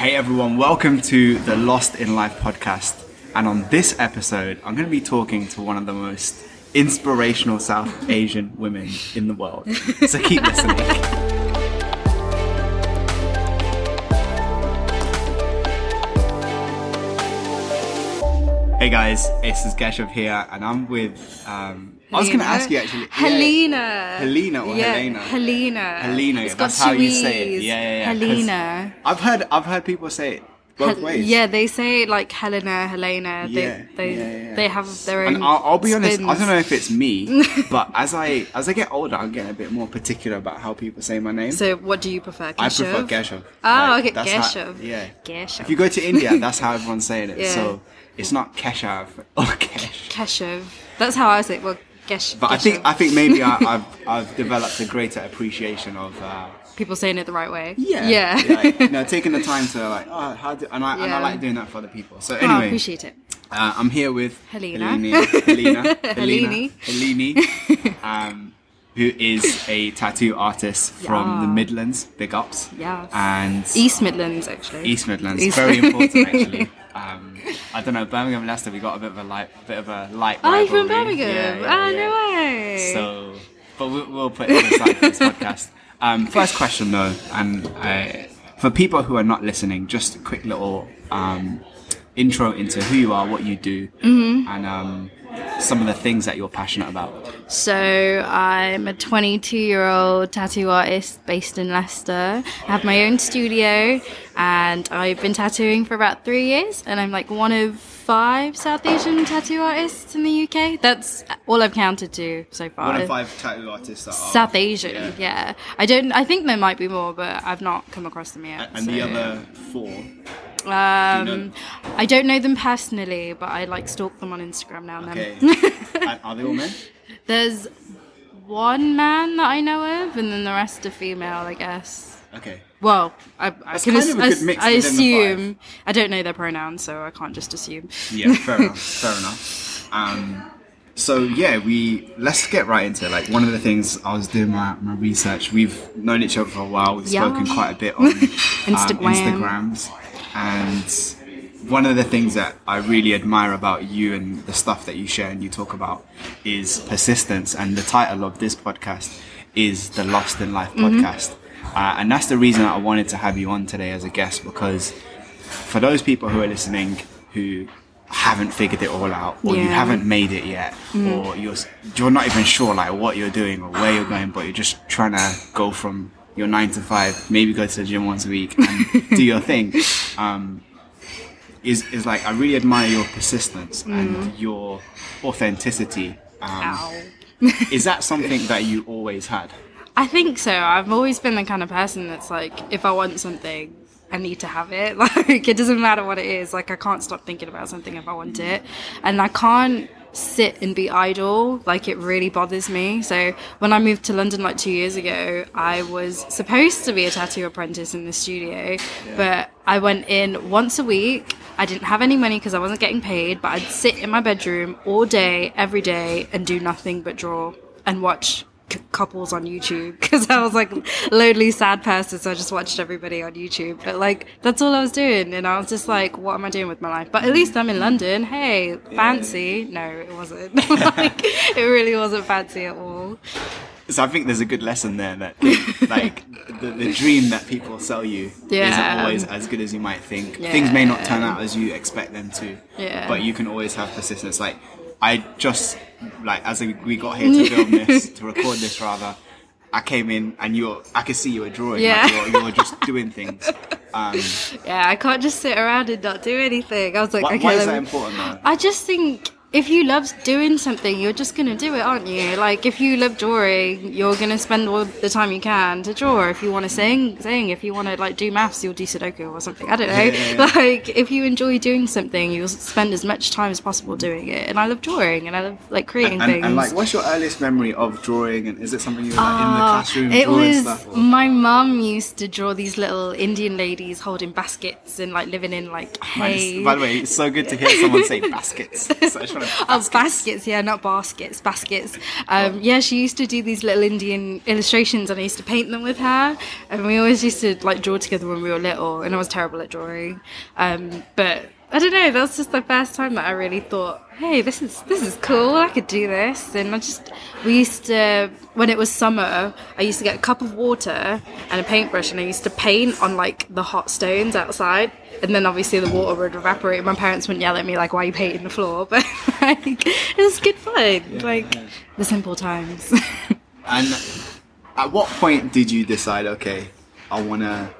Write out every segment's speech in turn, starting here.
Hey everyone, welcome to the Lost in Life podcast. And on this episode, I'm going to be talking to one of the most inspirational South Asian women in the world. So keep listening. Hey guys, this is Geshav here, and I'm with. Um, I was going to ask you actually. yeah. Heleena. Heleena or yeah, Heleena? Heleena. Heleena, It's that's got how you say it. Yeah, yeah, yeah. Heleena. I've heard I've heard people say it both Hel- ways. Yeah, they say like Heleena, Heleena. They Yeah, they yeah, yeah. they have their own. And I'll, I'll be honest, I don't know if it's me, but as I as I get older, I'm getting a bit more particular about how people say my name. So, what do you prefer? I prefer? Geshav. Oh, Like, okay, that's how- yeah. Geshav. If you go to India, that's how everyone's saying it. Yeah. So it's not Keshav or Kesh. Keshav. That's how I say. it. Well, Gesh. But I think I think maybe I, I've I've developed a greater appreciation of. Uh, people saying it the right way. yeah, Yeah. like, you know, taking the time to like, oh, how do, and I and I like doing that for other people. So Oh, I anyway, appreciate it. Uh, I'm here with Heleena. Heleena, Heleena, Helene. Helene, um, who is a tattoo artist from Yeah. the Midlands. Big ups. Yes. And East Midlands, actually. East Midlands, East- very important actually. Um, I don't know, Birmingham, Leicester, we got a bit of a light, bit of a light. Oh, you're from. Birmingham. Yeah, yeah, oh, yeah. no way. So, but we'll, we'll put it aside for this podcast. Um, first question though, and uh, for people who are not listening, just a quick little um, intro into who you are, what you do, Mm-hmm. and um, some of the things that you're passionate about. So I'm a 22 year old tattoo artist based in Leicester. I have my own studio and I've been tattooing for about three years and I'm like one of five South Asian tattoo artists in the UK. That's all I've counted to so far. One of five tattoo artists that are South Asian, Yeah. yeah. I don't. I think there might be more, but I've not come across them yet. and the other four. Um, know- I don't know them personally, but I like stalk them on Instagram now and Okay, then. Are they all men? There's one man that I know of, and then the rest are female, I guess. Okay. Well, I, I can ass- I good s- mix I within the five. assume I don't know their pronouns, so I can't just assume. Yeah, fair enough. Fair enough. Um, so yeah, we let's get right into it. Like one of the things I was doing my, my research. We've known each other for a while. We've Yeah. spoken quite a bit on um, Instagram. Instagrams, and one of the things that I really admire about you and the stuff that you share and you talk about is persistence. And the title of this podcast is the Lost in Life podcast, uh, and that's the reason that I wanted to have you on today as a guest because for those people who are listening who haven't figured it all out or you haven't made it yet or you're you're not even sure like what you're doing or where you're going but you're just trying to go from your 9 to 5 maybe go to the gym once a week and do your thing um is is like I really admire your persistence and your authenticity um, Ow. is that something that you always had I think so. I've always been the kind of person that's like, if I want something, I need to have it. Like, it doesn't matter what it is. Like, I can't stop thinking about something if I want it. And I can't sit and be idle. Like, it really bothers me. So, when I moved to London like two years ago, I was supposed to be a tattoo apprentice in the studio, but I went in once a week. I didn't have any money because I wasn't getting paid, but I'd sit in my bedroom all day, every day, and do nothing but draw and watch c- couples on YouTube because I was like lonely, sad person. So I just watched everybody on YouTube. But like, that's all I was doing. And I was just like, what am I doing with my life? But at least I'm in London. Hey, fancy. No, it wasn't. like, it really wasn't fancy at all. So I think there's a good lesson there that like the, the dream that people sell you Yeah. isn't always as good as you might think. Things may not turn out as you expect them to. Yeah. But you can always have persistence. Like I just like as we got here to film this to record this rather. I came in and you're I could see you were drawing. Yeah. Like you're, you're just doing things. Um, Yeah, I can't just sit around and not do anything. I was like, why, okay, why is that important though? I just think if you love doing something, you're just gonna do it, aren't you? Like if you love drawing, you're gonna spend all the time you can to draw. If you want to sing, sing. If you want to like do maths, you'll do Sudoku or something. I don't know. Yeah, yeah. Like if you enjoy doing something, you'll spend as much time as possible doing it. And I love drawing, and I love like creating And, things. and like, what's your earliest memory of drawing? And is it something you were like, in the Ah, classroom it drawing was stuff? or- my mum used to draw these little Indian ladies holding baskets and like living in like hay. by the way, it's so good to hear someone say baskets. A Oh, baskets, yeah, not baskets, baskets. Um, yeah, she used to do these little Indian illustrations, and I used to paint them with her. And we always used to like draw together when we were little, and I was terrible at drawing. Um, but I don't know. That was just the first time that I really thought, "Hey, this is this is cool. I could do this." And I just we used to when it was summer, I used to get a cup of water and a paintbrush, and I used to paint on like the hot stones outside. And then obviously the water would evaporate. And my parents wouldn't yell at me like, "Why are you painting the floor?" But like, it was good fun. like yeah. the simple times. And at what point did you decide, okay, I want to,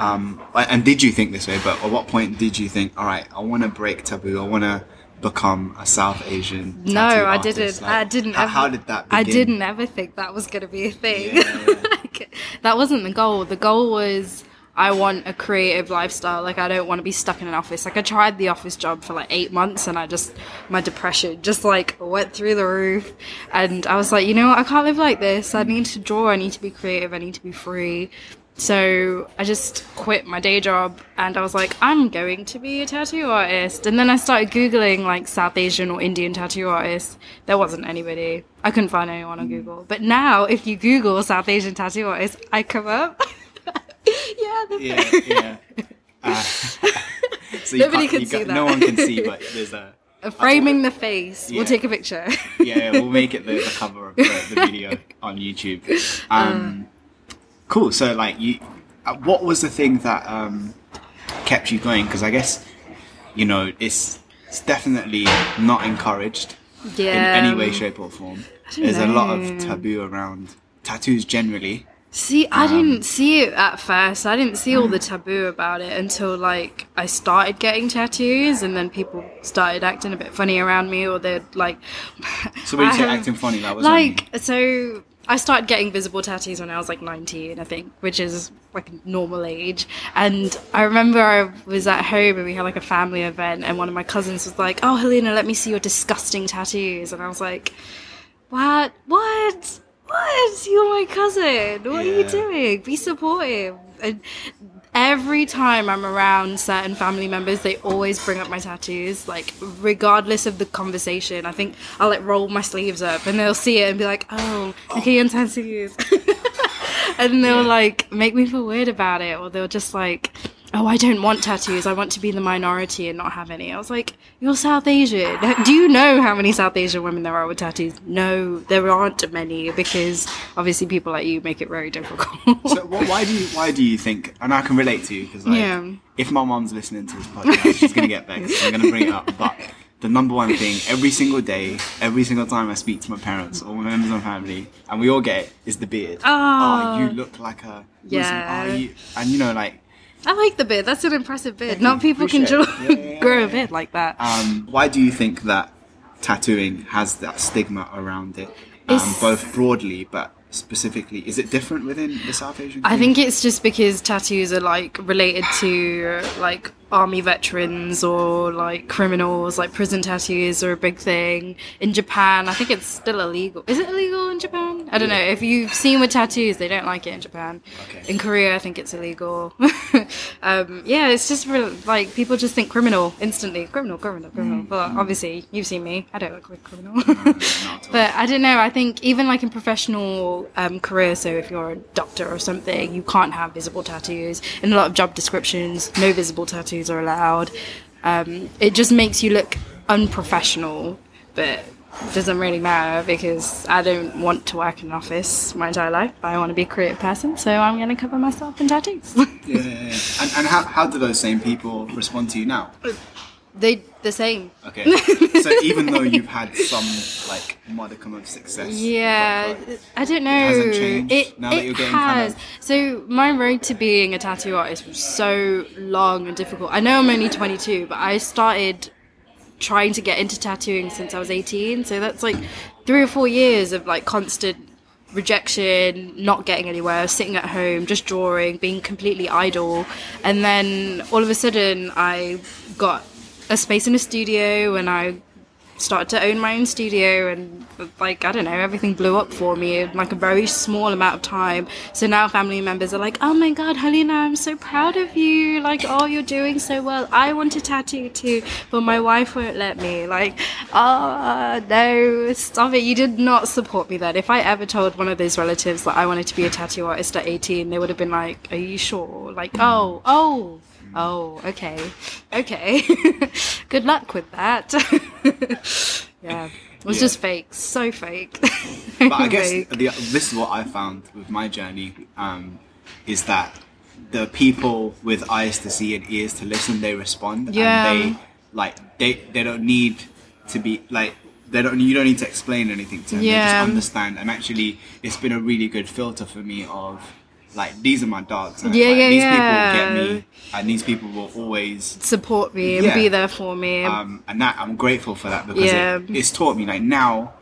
um, and did you think this way, but at what point did you think, all right, I want to break taboo, I want to become a South Asian No, I artist? didn't. Like, I didn't. How, ever, how did that begin? I didn't ever think that was going to be a thing. Yeah, yeah. like, that wasn't the goal. The goal was I want a creative lifestyle. Like I don't want to be stuck in an office. Like I tried the office job for like eight months, and I just my depression just like went through the roof. And I was like, you know what? I can't live like this. I need to draw. I need to be creative. I need to be free. So I just quit my day job and I was like, I'm going to be a tattoo artist. And then I started Googling like South Asian or Indian tattoo artists. There wasn't anybody. I couldn't find anyone on Google. But now, if you Google South Asian tattoo artist, I come up. yeah, Yeah, yeah. Uh, so Nobody can see got- that. No one can see, but there's a. framing the face. Yeah. We'll take a picture. yeah, we'll make it the, the cover of the, the video on YouTube. Um, cool. So, like, you, uh, what was the thing that um, kept you going? Because I guess, you know, it's it's definitely not encouraged yeah. in any way, shape, or form. There's a lot of taboo around tattoos generally. See, I Um, didn't see it at first. I didn't see all the taboo about it until like I started getting tattoos, and then people started acting a bit funny around me, or they'd like. So when you say acting funny, that was like so. I started getting visible tattoos when I was like 19, I think, which is like a normal age. And I remember I was at home and we had like a family event, and one of my cousins was like, "Oh, Heleena, let me see your disgusting tattoos," and I was like, "What? What?" What? You're my cousin. What are you doing? Be supportive. And every time I'm around certain family members, they always bring up my tattoos, like regardless of the conversation. I think I'll like roll my sleeves up and they'll see it and be like, "Oh, okay, your tattoos," and they'll Yeah. like make me feel weird about it, or they'll just like. Oh, I don't want tattoos. I want to be the minority and not have any. I was like, You're South Asian. Do you know how many South Asian women there are with tattoos? No, there aren't many because obviously people like you make it very difficult. So wh- why do you why do you think? And I can relate to you because like, Yeah. if my mom's listening to this podcast, she's gonna get vexed. I'm gonna bring it up, but the number one thing every single day, every single time I speak to my parents or my members of my family, and we all get it, is the beard. Ah. Oh. you look like a Muslim. Yeah. Oh, you, and you know, like, I like the beard. That's an impressive beard. Thank Not people can draw, it. Yeah, yeah, grow a beard like that. um, why do you think that tattooing has that stigma around it, um, both broadly but specifically? Is it different within the South Asian? I think it's just because tattoos are like related to like army veterans or like criminals, like prison tattoos are a big thing. In Japan, I think it's still illegal. Is it illegal in Japan? I don't know. If you've seen with tattoos, they don't like it in Japan. Okay. In Korea, I think it's illegal. um, yeah, it's just real, like people just think criminal instantly. Criminal, criminal, criminal. But obviously, you've seen me. I don't look like a criminal. But I don't know. I think even like in professional um, career, so if you're a doctor or something, you can't have visible tattoos. In a lot of job descriptions, no visible tattoos are allowed. Um, it just makes you look unprofessional, but it doesn't really matter because I don't want to work in an office my entire life. I want to be a creative person, so I'm going to cover myself in tattoos. Yeah, yeah, yeah. And, and how, how do those same people respond to you now? They the same. Okay. so even though you've had some like modicum of success, Yeah, like, I don't know. hasn't changed It, now that it has. kind of- So my road to being a tattoo artist was so long and difficult. I know I'm only 22, but I started trying to get into tattooing since I was 18. So that's like three or four years of like constant rejection, not getting anywhere, sitting at home, just drawing, being completely idle. And then all of a sudden, I got a space in a studio and I started to own my own studio and like I don't know, everything blew up for me in like a very small amount of time. So now family members are like, "Oh my god, Heleena, I'm so proud of you. Like, oh, you're doing so well. I want a tattoo too, but my wife won't let me." Like, "Oh, no, stop it. You did not support me then. If I ever told one of those relatives that I wanted to be a tattoo artist at 18, they would have been like, "Are you sure?" Like, "Oh, oh, Oh, okay. Okay. Good luck with that. yeah. It was Yeah. just fake. So fake. but I guess the, this is what I found with my journey um, is that the people with eyes to see and ears to listen, they respond, Yeah. and they like they they don't need to be like they don't you don't need to explain anything to them. They Yeah. just understand, and actually, it's been a really good filter for me of. Like these are my dogs. And Yeah, like, yeah, these yeah. people get me, and these people will always Support me and Yeah. be there for me. um, and that I'm grateful for that because Yeah. it, it's taught me like now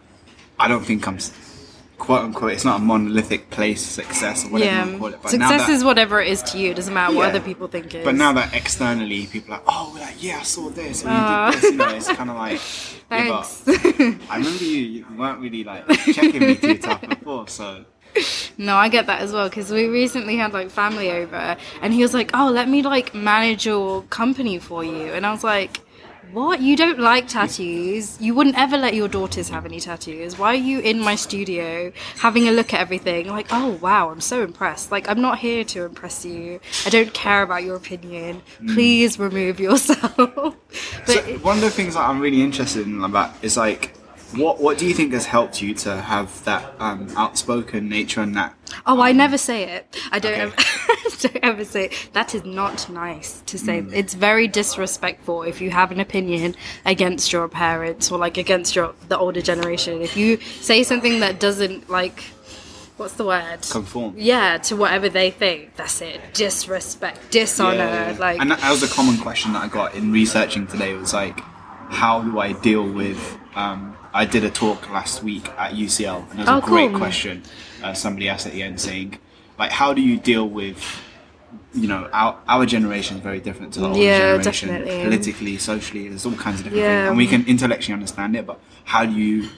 I don't think I'm quote unquote it's not a monolithic place success or whatever you yeah. to call it but now Success that, is whatever it is to you. It doesn't matter what other people think it is. but now that externally people are like oh like yeah I saw this or you did this you know it's kind of like Thanks. I remember you, you weren't really like checking me too tough before so No, I get that as well because we recently had like family over and he was like, "Oh, let me like manage your company for you," and I was like. What? You don't like tattoos? You wouldn't ever let your daughters have any tattoos. Why are you in my studio having a look at everything? Like, oh wow, I'm so impressed. Like, I'm not here to impress you. I don't care about your opinion. Mm. Please remove yourself. but so one of the things that I'm really interested in about is like what what do you think has helped you to have that um, outspoken nature and that Oh, I never say it. I don't Okay. ever, don't ever say it. that is not nice to say. Mm. It's very disrespectful if you have an opinion against your parents or like against your the older generation. If you say something that doesn't like what's the word? conform yeah, to whatever they think. That's it. Disrespect, dishonor. Yeah. Like and that, that was a common question that I got in researching today. Was like, how do I deal with? Um, I did a talk last week at UCL, and it was Oh, a great cool. question. Uh, somebody asked at the end, saying, like, how do you deal with? You know, our, our generation is very different to the older Yeah, generation. definitely. Politically, socially, there's all kinds of different Yeah. things, and we can intellectually understand it. But how do you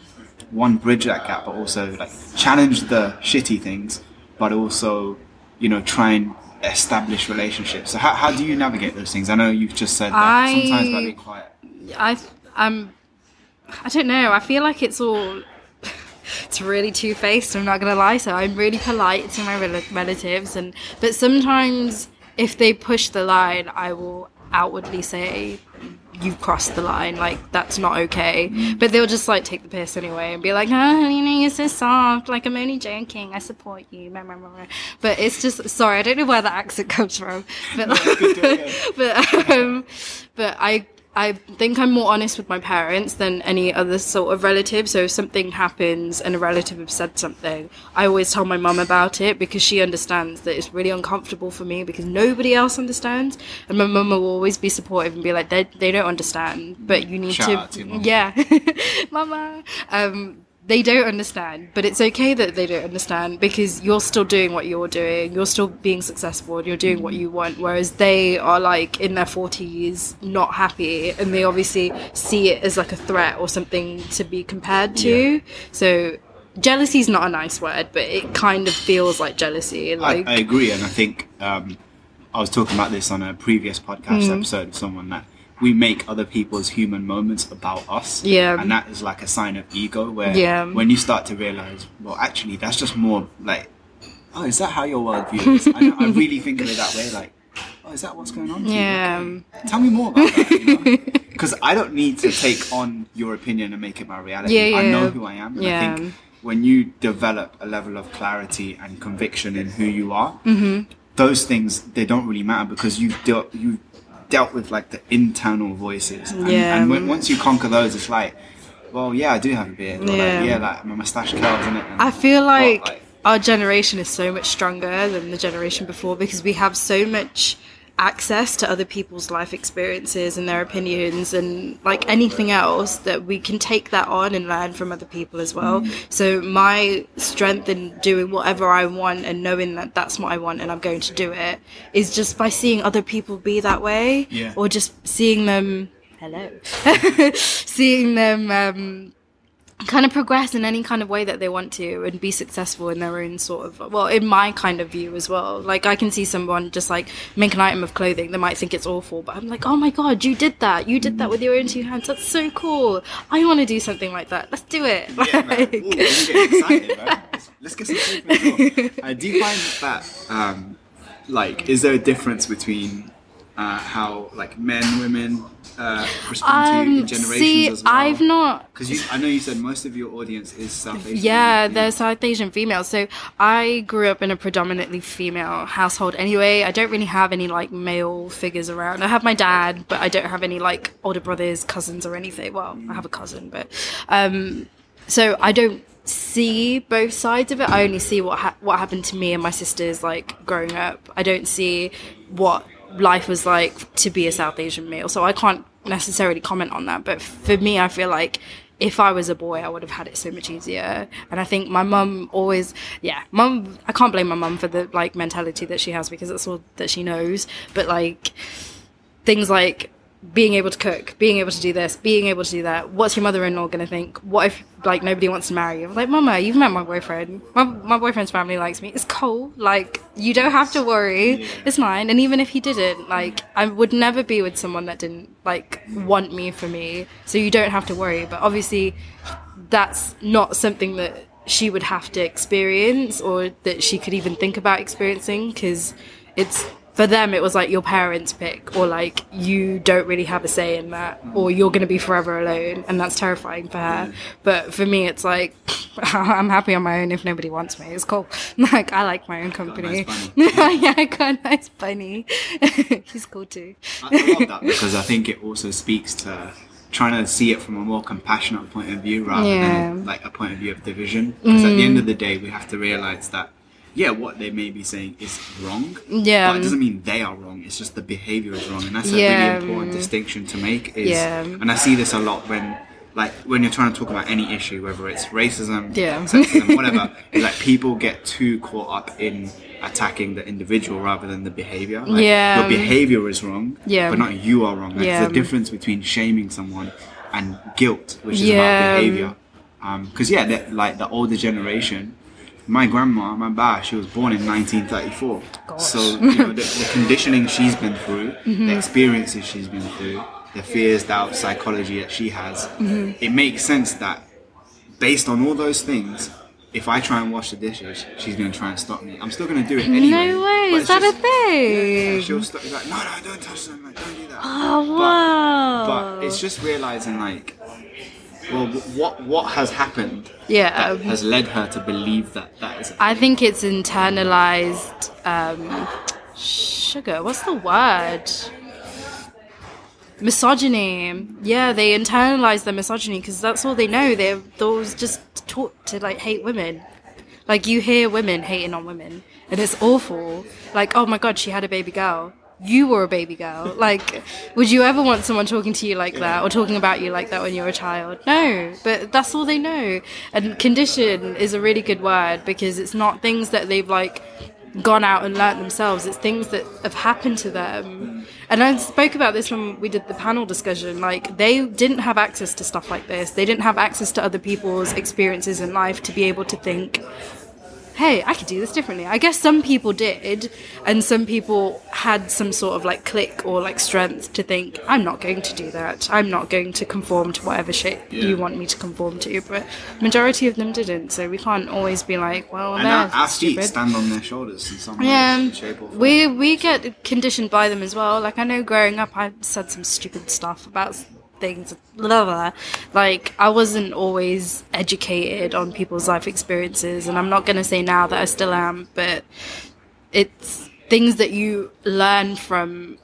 one bridge that gap, but also like challenge the shitty things, but also you know try and establish relationships. So how, how do you navigate those things? I know you've just said that I- sometimes about being quiet. I I'm I don't know. I feel like it's all it's really two faced. I'm not gonna lie. So I'm really polite to my rel- relatives, and but sometimes if they push the line, I will outwardly say. You've crossed the line, like that's not okay. But they'll just like take the piss anyway and be like, "Oh, you know, you're so soft. Like I'm only joking. I support you." But it's just sorry, I don't know where that accent comes from. But hear. but um, but I I think I'm more honest with my parents than any other sort of relative. So if something happens and a relative has said something, I always tell my mum about it because she understands that it's really uncomfortable for me because nobody else understands. And my mum will always be supportive and be like, they they don't understand, but you need Shout out to, to yeah, mama. Um, they don't understand, but it's okay that they don't understand because you're still doing what you're doing. You're still being successful and you're doing what you want. Whereas they are like in their 40s, not happy, and they obviously see it as like a threat or something to be compared to. So jealousy is not a nice word, but it kind of feels like jealousy. I, Like, I agree, and I think um, I was talking about this on a previous podcast Mm. episode of someone that we make other people's human moments about us. Yeah. And that is like a sign of ego where Yeah. when you start to realize, well, actually, that's just more like, oh, is that how your worldview is? I, I really think of it that way. Like, oh, is that what's going on? Yeah. Okay. Tell me more about that. Because I don't need to take on your opinion and make it my reality. Yeah, yeah. I know who I am. And I Yeah. think when you develop a level of clarity and conviction in who you are, Mm-hmm. those things they don't really matter because you've dealt you dealt with like the internal voices. And, Yeah. and when, mm. once you conquer those, it's like, well, yeah, I do have a beard. Or Yeah. like, yeah, like my mustache curls in it. And, I feel like, like- our generation is so much stronger than the generation before because we have so much access to other people's life experiences and their opinions and like anything else that we can take that on and learn from other people as well. Mm. So my strength in doing whatever I want and knowing that that's what I want and I'm going to do it is just by seeing other people be that way Yeah. or just seeing them hello, seeing them um, kind of progress in any kind of way that they want to and be successful in their own sort of well in my kind of view as well. Like i can see someone just like make an item of clothing they might think it's awful but i'm like oh my god you did that. You did that with your own two hands. That's so cool. I want to do something like that. Let's do it. Yeah. Like- Ooh, excited. Let's- Let's get some food for uh, Do you find that, um, like, is there a difference between uh, how, like, men, women uh, respond to um, generations see as well? i've not Because I know you said most of your audience is South Asian. Yeah, women. they're South Asian females. So I grew up in a predominantly female household anyway. I don't really have any like male figures around. I have my dad, but I don't have any like older brothers, cousins, or anything. Well, I have a cousin, but um, so I don't see both sides of it. I only see what ha- what happened to me and my sisters like growing up. I don't see what life was like to be a South Asian male. So I can't necessarily comment on that. But for me, I feel like if I was a boy, I would have had it so much easier. And I think my mum always, yeah, mum, I can't blame my mum for the like mentality that she has because that's all that she knows. But like things like being able to cook, being able to do this, being able to do that. What's your mother-in-law going to think? What if like nobody wants to marry you? I'm like, Mama, you've met my boyfriend. My, my boyfriend's family likes me. It's cool. Like you don't have to worry. It's mine. And even if he didn't, like I would never be with someone that didn't like want me for me. So you don't have to worry. But obviously, that's not something that she would have to experience or that she could even think about experiencing because it's for them it was like your parents pick or like you don't really have a say in that or you're going to be forever alone and that's terrifying for her. But for me it's like i'm happy on my own if nobody wants me. It's cool. Like i like my own company. nice yeah i got a nice bunny. He's cool too. I, love that because I think it also speaks to trying to see it from a more compassionate point of view rather Yeah. than like a point of view of division. Because at the end mm. of the day, we have to realize that yeah, what they may be saying is wrong. Yeah. but it doesn't mean they are wrong. It's just the behavior is wrong, and that's a Yeah. really important distinction to make. Is Yeah. and I see this a lot when. Like when you're trying to talk about any issue, whether it's racism, Yeah. sexism, whatever, like people get too caught up in attacking the individual rather than the behavior. Like, Yeah. your behavior is wrong, Yeah. but not you are wrong. Like, Yeah. There's a difference between shaming someone and guilt, which is Yeah. about behavior. Um, because yeah, like the older generation, my grandma, my ba, she was born in 1934. So you know the, the conditioning she's been through, Mm-hmm. the experiences she's been through, the fears, doubts, psychology that she has, Mm-hmm. it makes sense that based on all those things. If I try and wash the dishes, she's gonna try and stop me. I'm still gonna do it anyway. no way is that just- a thing Yeah, yeah, she'll stop. Like, no, no, don't touch them. Like, don't do that. oh wow But it's just realizing, like, well, what what has happened yeah that has led her to believe that that is. I think it's internalized um, sugar. What's the word? Misogyny. Yeah, they internalize the misogyny because that's all they know. They're those just taught to like hate women. Like you hear women hating on women, and it's awful. Like, oh my god, she had a baby girl. You were a baby girl. Like, would you ever want someone talking to you like that or talking about you like that when you're a child? No, but that's all they know. And condition is a really good word because it's not things that they've like gone out and learnt themselves. It's things that have happened to them. And I spoke about this when we did the panel discussion. Like, they didn't have access to stuff like this. They didn't have access to other people's experiences in life to be able to think, hey, I could do this differently. I guess some people did, and some people had some sort of like click or like strength to think, I'm not going to do that. I'm not going to conform to whatever shit Yeah. you want me to conform to. But majority of them didn't, so we can't always be like, well, and our, our feet stand on their shoulders in some Yeah, shape, or form. we we get conditioned by them as well. Like I know, growing up, I said some stupid stuff about things, blah, blah, blah. Like I wasn't always educated on people's life experiences, and I'm not gonna say now that I still am, but it's things that you learn from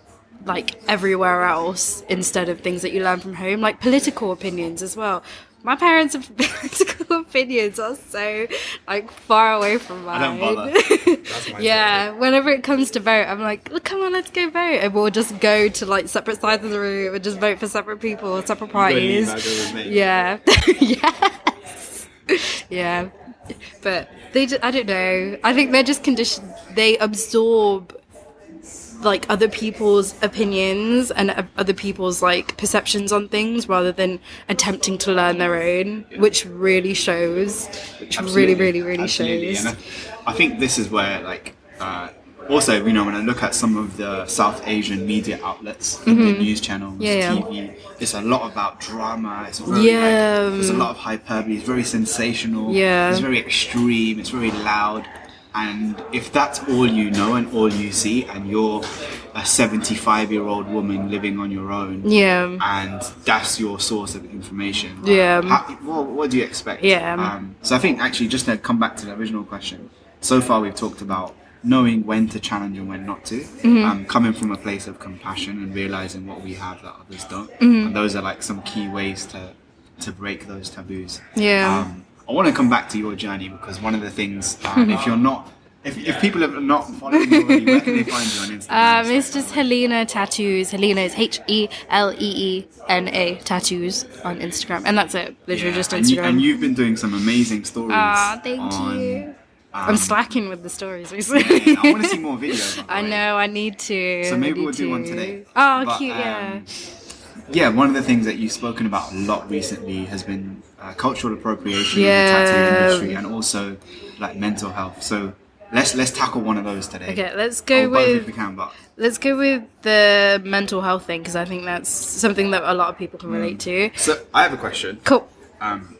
like everywhere else instead of things that you learn from home, like political opinions as well. My parents' political opinions are so like far away from mine. I don't bother. Yeah, whenever it comes to vote, I'm like, "Look, come on, let's go vote, and we'll just go to like separate sides of the room and just vote for separate people, separate parties. I go with me. Yeah, yes, yeah, but they, ju- I don't know. I think they're just conditioned. They absorb like other people's opinions and other people's like perceptions on things rather than attempting to learn their own, which really shows. Which really, really, really Absolutely. shows. And I, I think this is where, like, uh, also, you know, when I look at some of the South Asian media outlets, the news channels, Mm-hmm. Yeah, yeah. TV, it's a lot about drama. It's very, Yeah. like, there's a lot of hyperbole. It's very sensational. Yeah. It's very extreme. It's very loud. And if that's all you know and all you see, and you're a 75 year old woman living on your own, Yeah. and that's your source of information. Yeah. How, well, what do you expect? Yeah. Um, so I think actually, just to come back to the original question, so far we've talked about knowing when to challenge and when not to, Mm-hmm. um, coming from a place of compassion and realizing what we have that others don't. Mm-hmm. And those are like some key ways to to break those taboos. Yeah. Um, I want to come back to your journey because one of the things, uh, if you're not, if, if people are not following you already, where can they find you on Instagram? Um, it's just Heleena Tattoos. Heleena is H E L E E N A Tattoos on Instagram, and that's it. Literally Yeah, just and, you, Instagram. and you've been doing some amazing stories. Ah, thank on- you. um, I'm slacking with the stories recently. Yeah, I want to see more videos. I know. I need to. So maybe we'll do one today. Oh, But, cute. yeah. Yeah, one of the things that you've spoken about a lot recently has been uh, cultural appropriation in the tattoo industry and also like mental health. So let's let's tackle one of those today. Okay, let's go both if with we can, but let's go with the mental health thing because I think that's something that a lot of people can relate to. so I have a question. Cool. Um,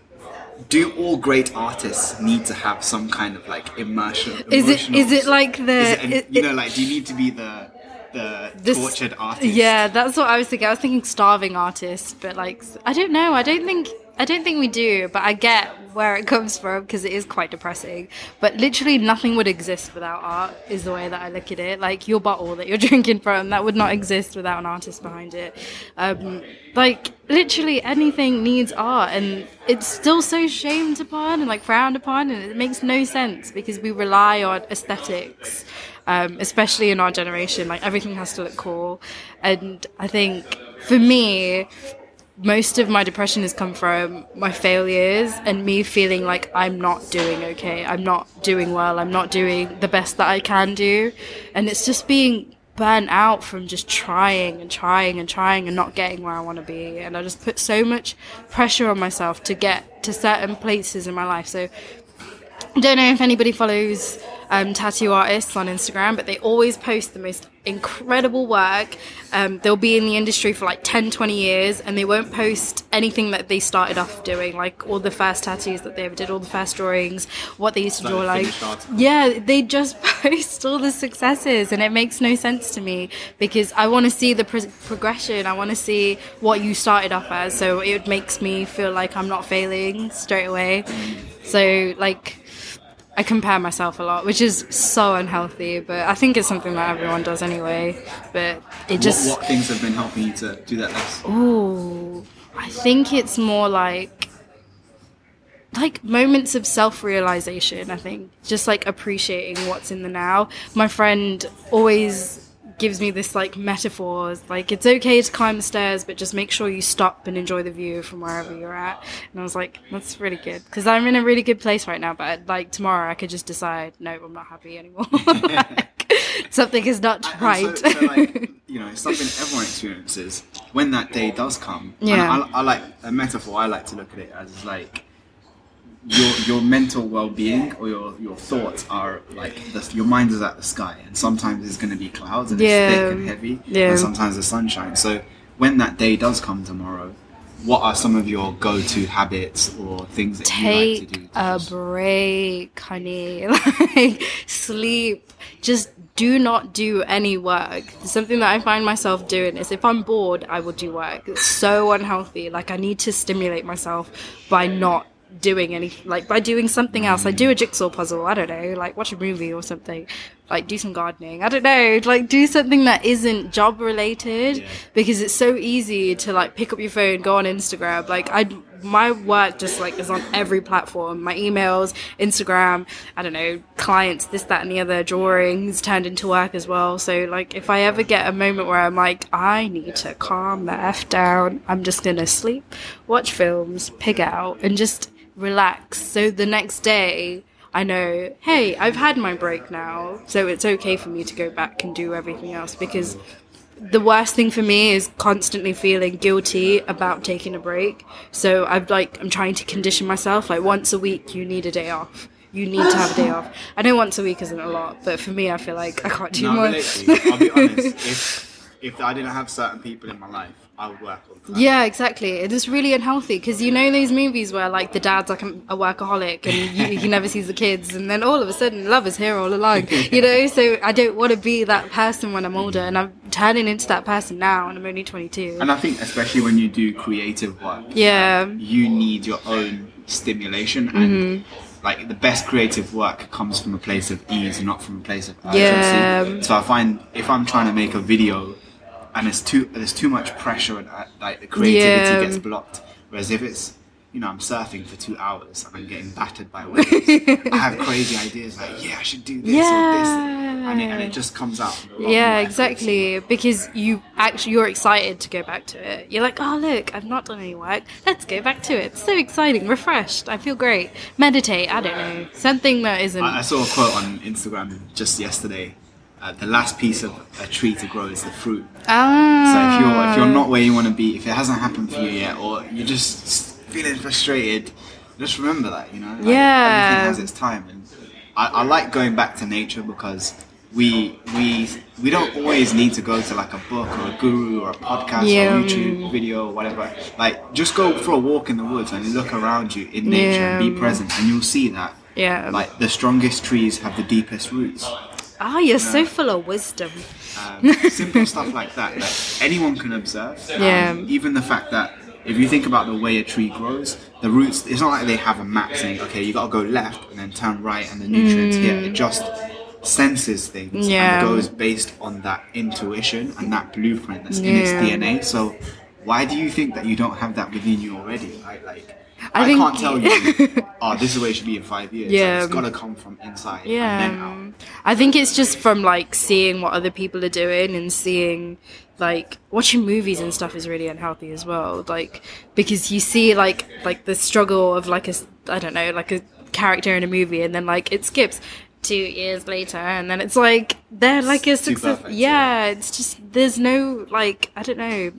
do all great artists need to have some kind of like immersion? Is it is it like the Is it an- it- you know like do you need to be the the This- tortured artist? Yeah, that's what I was thinking. I was thinking starving artist, but like I don't know. I don't think I don't think we do, but I get where it comes from because it is quite depressing. But literally nothing would exist without art. Is the way that I look at it. Like your bottle that you're drinking from, that would not exist without an artist behind it. Um, like literally anything needs art, and it's still so shamed upon and like frowned upon, and it makes no sense because we rely on aesthetics um, especially in our generation. Like everything has to look cool, and I think for me, most of my depression has come from my failures and me feeling like I'm not doing okay. I'm not doing well. I'm not doing the best that I can do, and it's just being burnt out from just trying and trying and trying and not getting where I want to be. And I just put so much pressure on myself to get to certain places in my life. So I don't know if anybody follows um, tattoo artists on Instagram, but they always post the most incredible work. Um, they'll be in the industry for like 10, 20 years, and they won't post anything that they started off doing, like all the first tattoos that they ever did, all the first drawings, what they used to Like draw like. Yeah, they just post all the successes, and it makes no sense to me because I want to see the pro- progression. I want to see what you started off as, so it makes me feel like I'm not failing straight away. So, like, I compare myself a lot, which is so unhealthy, but I think it's something that everyone does anyway. But it just. what, what things have been helping you to do that less? Oh, I think it's more like like moments of self-realization i think just like appreciating what's in the now my friend always gives me this like metaphors like it's okay to climb the stairs but just make sure you stop and enjoy the view from wherever you're at and i was like that's really good because i'm in a really good place right now but like tomorrow i could just decide no i'm not happy anymore like, something is not right So, so like, you know, something everyone experiences when that day does come. And Yeah. I, I like a metaphor. I like to look at it as like your your mental well being or your your thoughts are like the, your mind is at the sky, and sometimes it's going to be clouds and Yeah. it's thick and heavy, Yeah. and sometimes the sunshine. So when that day does come tomorrow. What are some of your go-to habits or things that you like to do? to a break, honey. Like sleep. Just do not do any work. Something that I find myself doing is if I'm bored, I will do work. It's so unhealthy. Like I need to stimulate myself by not doing any like by doing something else. Like do a jigsaw puzzle. I don't know. Like watch a movie or something. Like do some gardening. I don't know. Like do something that isn't job related Yeah. because it's so easy to like pick up your phone, go on Instagram. Like I, my work just like is on every platform. My emails, Instagram. I don't know, clients, this, that, and the other. Drawings turned into work as well. So like, if I ever get a moment where I'm like, I need to calm the f down, I'm just gonna sleep, watch films, pig out, and just relax. So the next day. I know, hey, I've had my break now, so it's okay for me to go back and do everything else because the worst thing for me is constantly feeling guilty about taking a break. So I've like I'm trying to condition myself like once a week you need a day off. You need to have a day off. I know once a week isn't a lot, but for me I feel like I can't do No, more. I relate to you. I'll be honest. If if I didn't have certain people in my life, I would work the time. Yeah, exactly. It is really unhealthy because you know those movies where like the dad's like a a workaholic and you, he never sees the kids, and then all of a sudden love is here all along. You know, so I don't want to be that person when I'm older, and I'm turning into that person now, and I'm only 22. And I think especially when you do creative work, Yeah, you need your own stimulation and mm-hmm. like the best creative work comes from a place of ease not from a place of urgency Yeah. so i find if i'm trying to make a video and it's too there's too much pressure and uh, like the creativity Yeah. gets blocked whereas if it's you know i'm surfing for two hours and i'm getting battered by waves i have crazy ideas like yeah i should do this or this and it, and it just comes out yeah, exactly. Because you actually you're excited to go back to it. You're like, oh look, I've not done any work. Let's go back to it. It's so exciting, refreshed. I feel great. Meditate. I don't know something that isn't. I, I saw a quote on Instagram just yesterday. Uh, the last piece of a tree to grow is the fruit. ah. So if you're if you're not where you want to be, if it hasn't happened for you yet, or you're just feeling frustrated, just remember that you know. Like, Yeah. Everything has its time, and I, I like going back to nature because we we we don't always need to go to like a book or a guru or a podcast Yeah. or YouTube video or whatever. Like just go for a walk in the woods and look around you in nature and be present, and you'll see that. Yeah. Like the strongest trees have the deepest roots. Ah, you're so full of wisdom. Um, simple stuff like that that anyone can observe. Yeah. Um, even the fact that if you think about the way a tree grows, the roots, it's not like they have a map saying, okay, you gotta go left and then turn right and the nutrients here. It just senses things Mm. Yeah. and goes based on that intuition and that blueprint that's in its DNA. So why do you think that you don't have that within you already? Right? Like, I I, can't tell you, oh, this is where it should be in five years. Like, Yeah. it's gotta come from inside and then out. Yeah. I think it's just from like seeing what other people are doing and seeing like watching movies and stuff is really unhealthy as well. Like because you see like like the struggle of like a I don't know like a character in a movie and then like it skips two years later and then it's like they're like a success. perfect, yeah, it's just there's no like I don't know.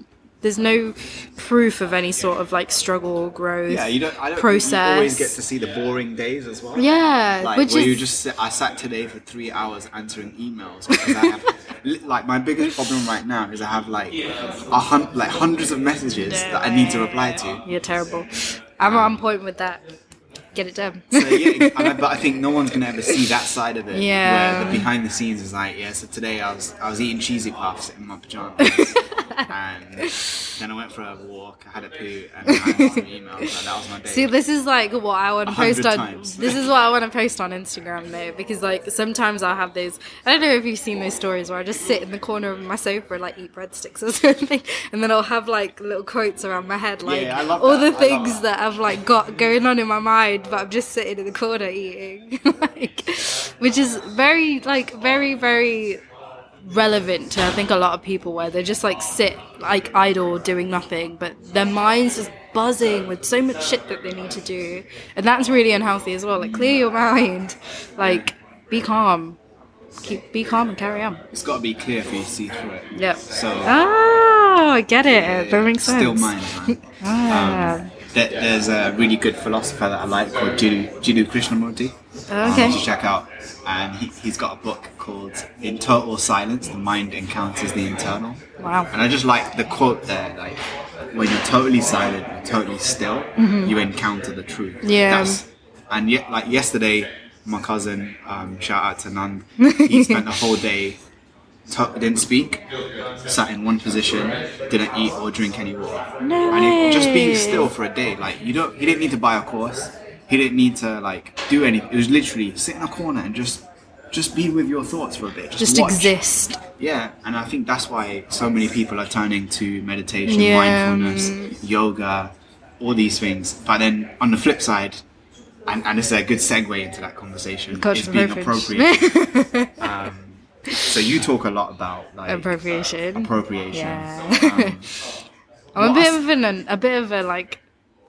There's no proof of any sort of like struggle or growth. Yeah, you don't. I don't. process. You always get to see the boring days as well. Yeah, like which where is you just sit, I sat today for three hours answering emails because I have like my biggest problem right now is I have like a hun- like hundreds of messages that I need to reply to. You're terrible. I'm on point with that. Get it done. So yeah, I, but I think no one's gonna ever see that side of it. Yeah. Where the behind the scenes is like, yeah. So today I was I was eating cheesy puffs in my pajamas, and then I went for a walk. I had a poo, and I some emails. And that was my day. See, this is like what I want to post on. times. This is what I want to post on Instagram though, because like sometimes I'll have those. I don't know if you've seen those stories where I just sit in the corner of my sofa and like eat breadsticks or something, and then I'll have like little quotes around my head, like Yeah, all that. the things that. that I've like got going on in my mind, but I'm just sitting in the corner eating, like, which is very like very very relevant to I think a lot of people where they just like sit like idle doing nothing, but their minds just buzzing with so much shit that they need to do, and that's really unhealthy as well. Like clear your mind, like be calm, keep be calm and carry on. it's got to be clear for you to see through it. Yep. So Oh, I get it. that makes sense. Still mine, man. Ah. Um, there, there's a really good philosopher that I like called Jiddu, Jiddu Krishnamurti. Um, Okay. you should check out. And he, he's got a book called In Total Silence, The Mind Encounters the Internal. Wow. And I just like the quote there, like, when you're totally silent and totally still, you encounter the truth. Mm-hmm. Yeah. and yet, like yesterday, my cousin, um, shout out to Nand, he spent the whole day to- didn't speak, sat in one position, didn't eat or drink any water. No and it, just being still for a day, like you don't, he didn't need to buy a course, he didn't need to like do anything. It was literally sit in a corner and just, just be with your thoughts for a bit. Just, Just exist. Yeah, and I think that's why so many people are turning to meditation, Yeah. mindfulness, yoga, all these things. But then on the flip side, and, and it's a good segue into that conversation, Culture is being appropriate. um, so you talk a lot about like Appropriation. appropriation. Yeah. Um, I'm a bit of an a bit of a like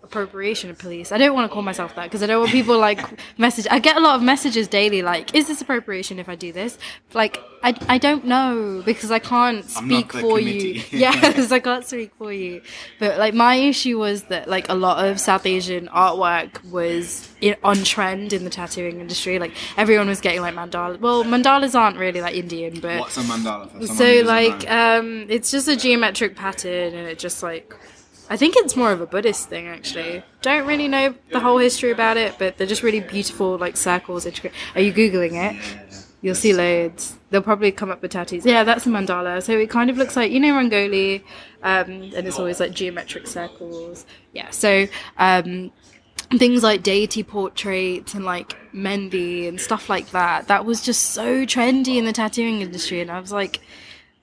appropriation of police. I don't want to call myself that because I don't want people like message. I get a lot of messages daily like, "Is this appropriation if I do this?" Like, I, I don't know because I can't speak for you. committee. Yeah, because I can't speak for you. But like, my issue was that like a lot of South Asian artwork was in, on trend in the tattooing industry. Like everyone was getting like mandala. Well, mandalas aren't really like Indian, but What's a mandala for so like know? um it's just a geometric pattern and it just like i think it's more of a buddhist thing actually. Don't really know the whole history about it but they're just really beautiful like circles. Integra- are you googling it? You'll see loads. They'll probably come up with tattoos. Yeah that's a mandala. So it kind of looks like you know rangoli um and it's always like geometric circles. Yeah so um things like deity portraits and like Mehndi and stuff like that. That was just so trendy in the tattooing industry, and I was like,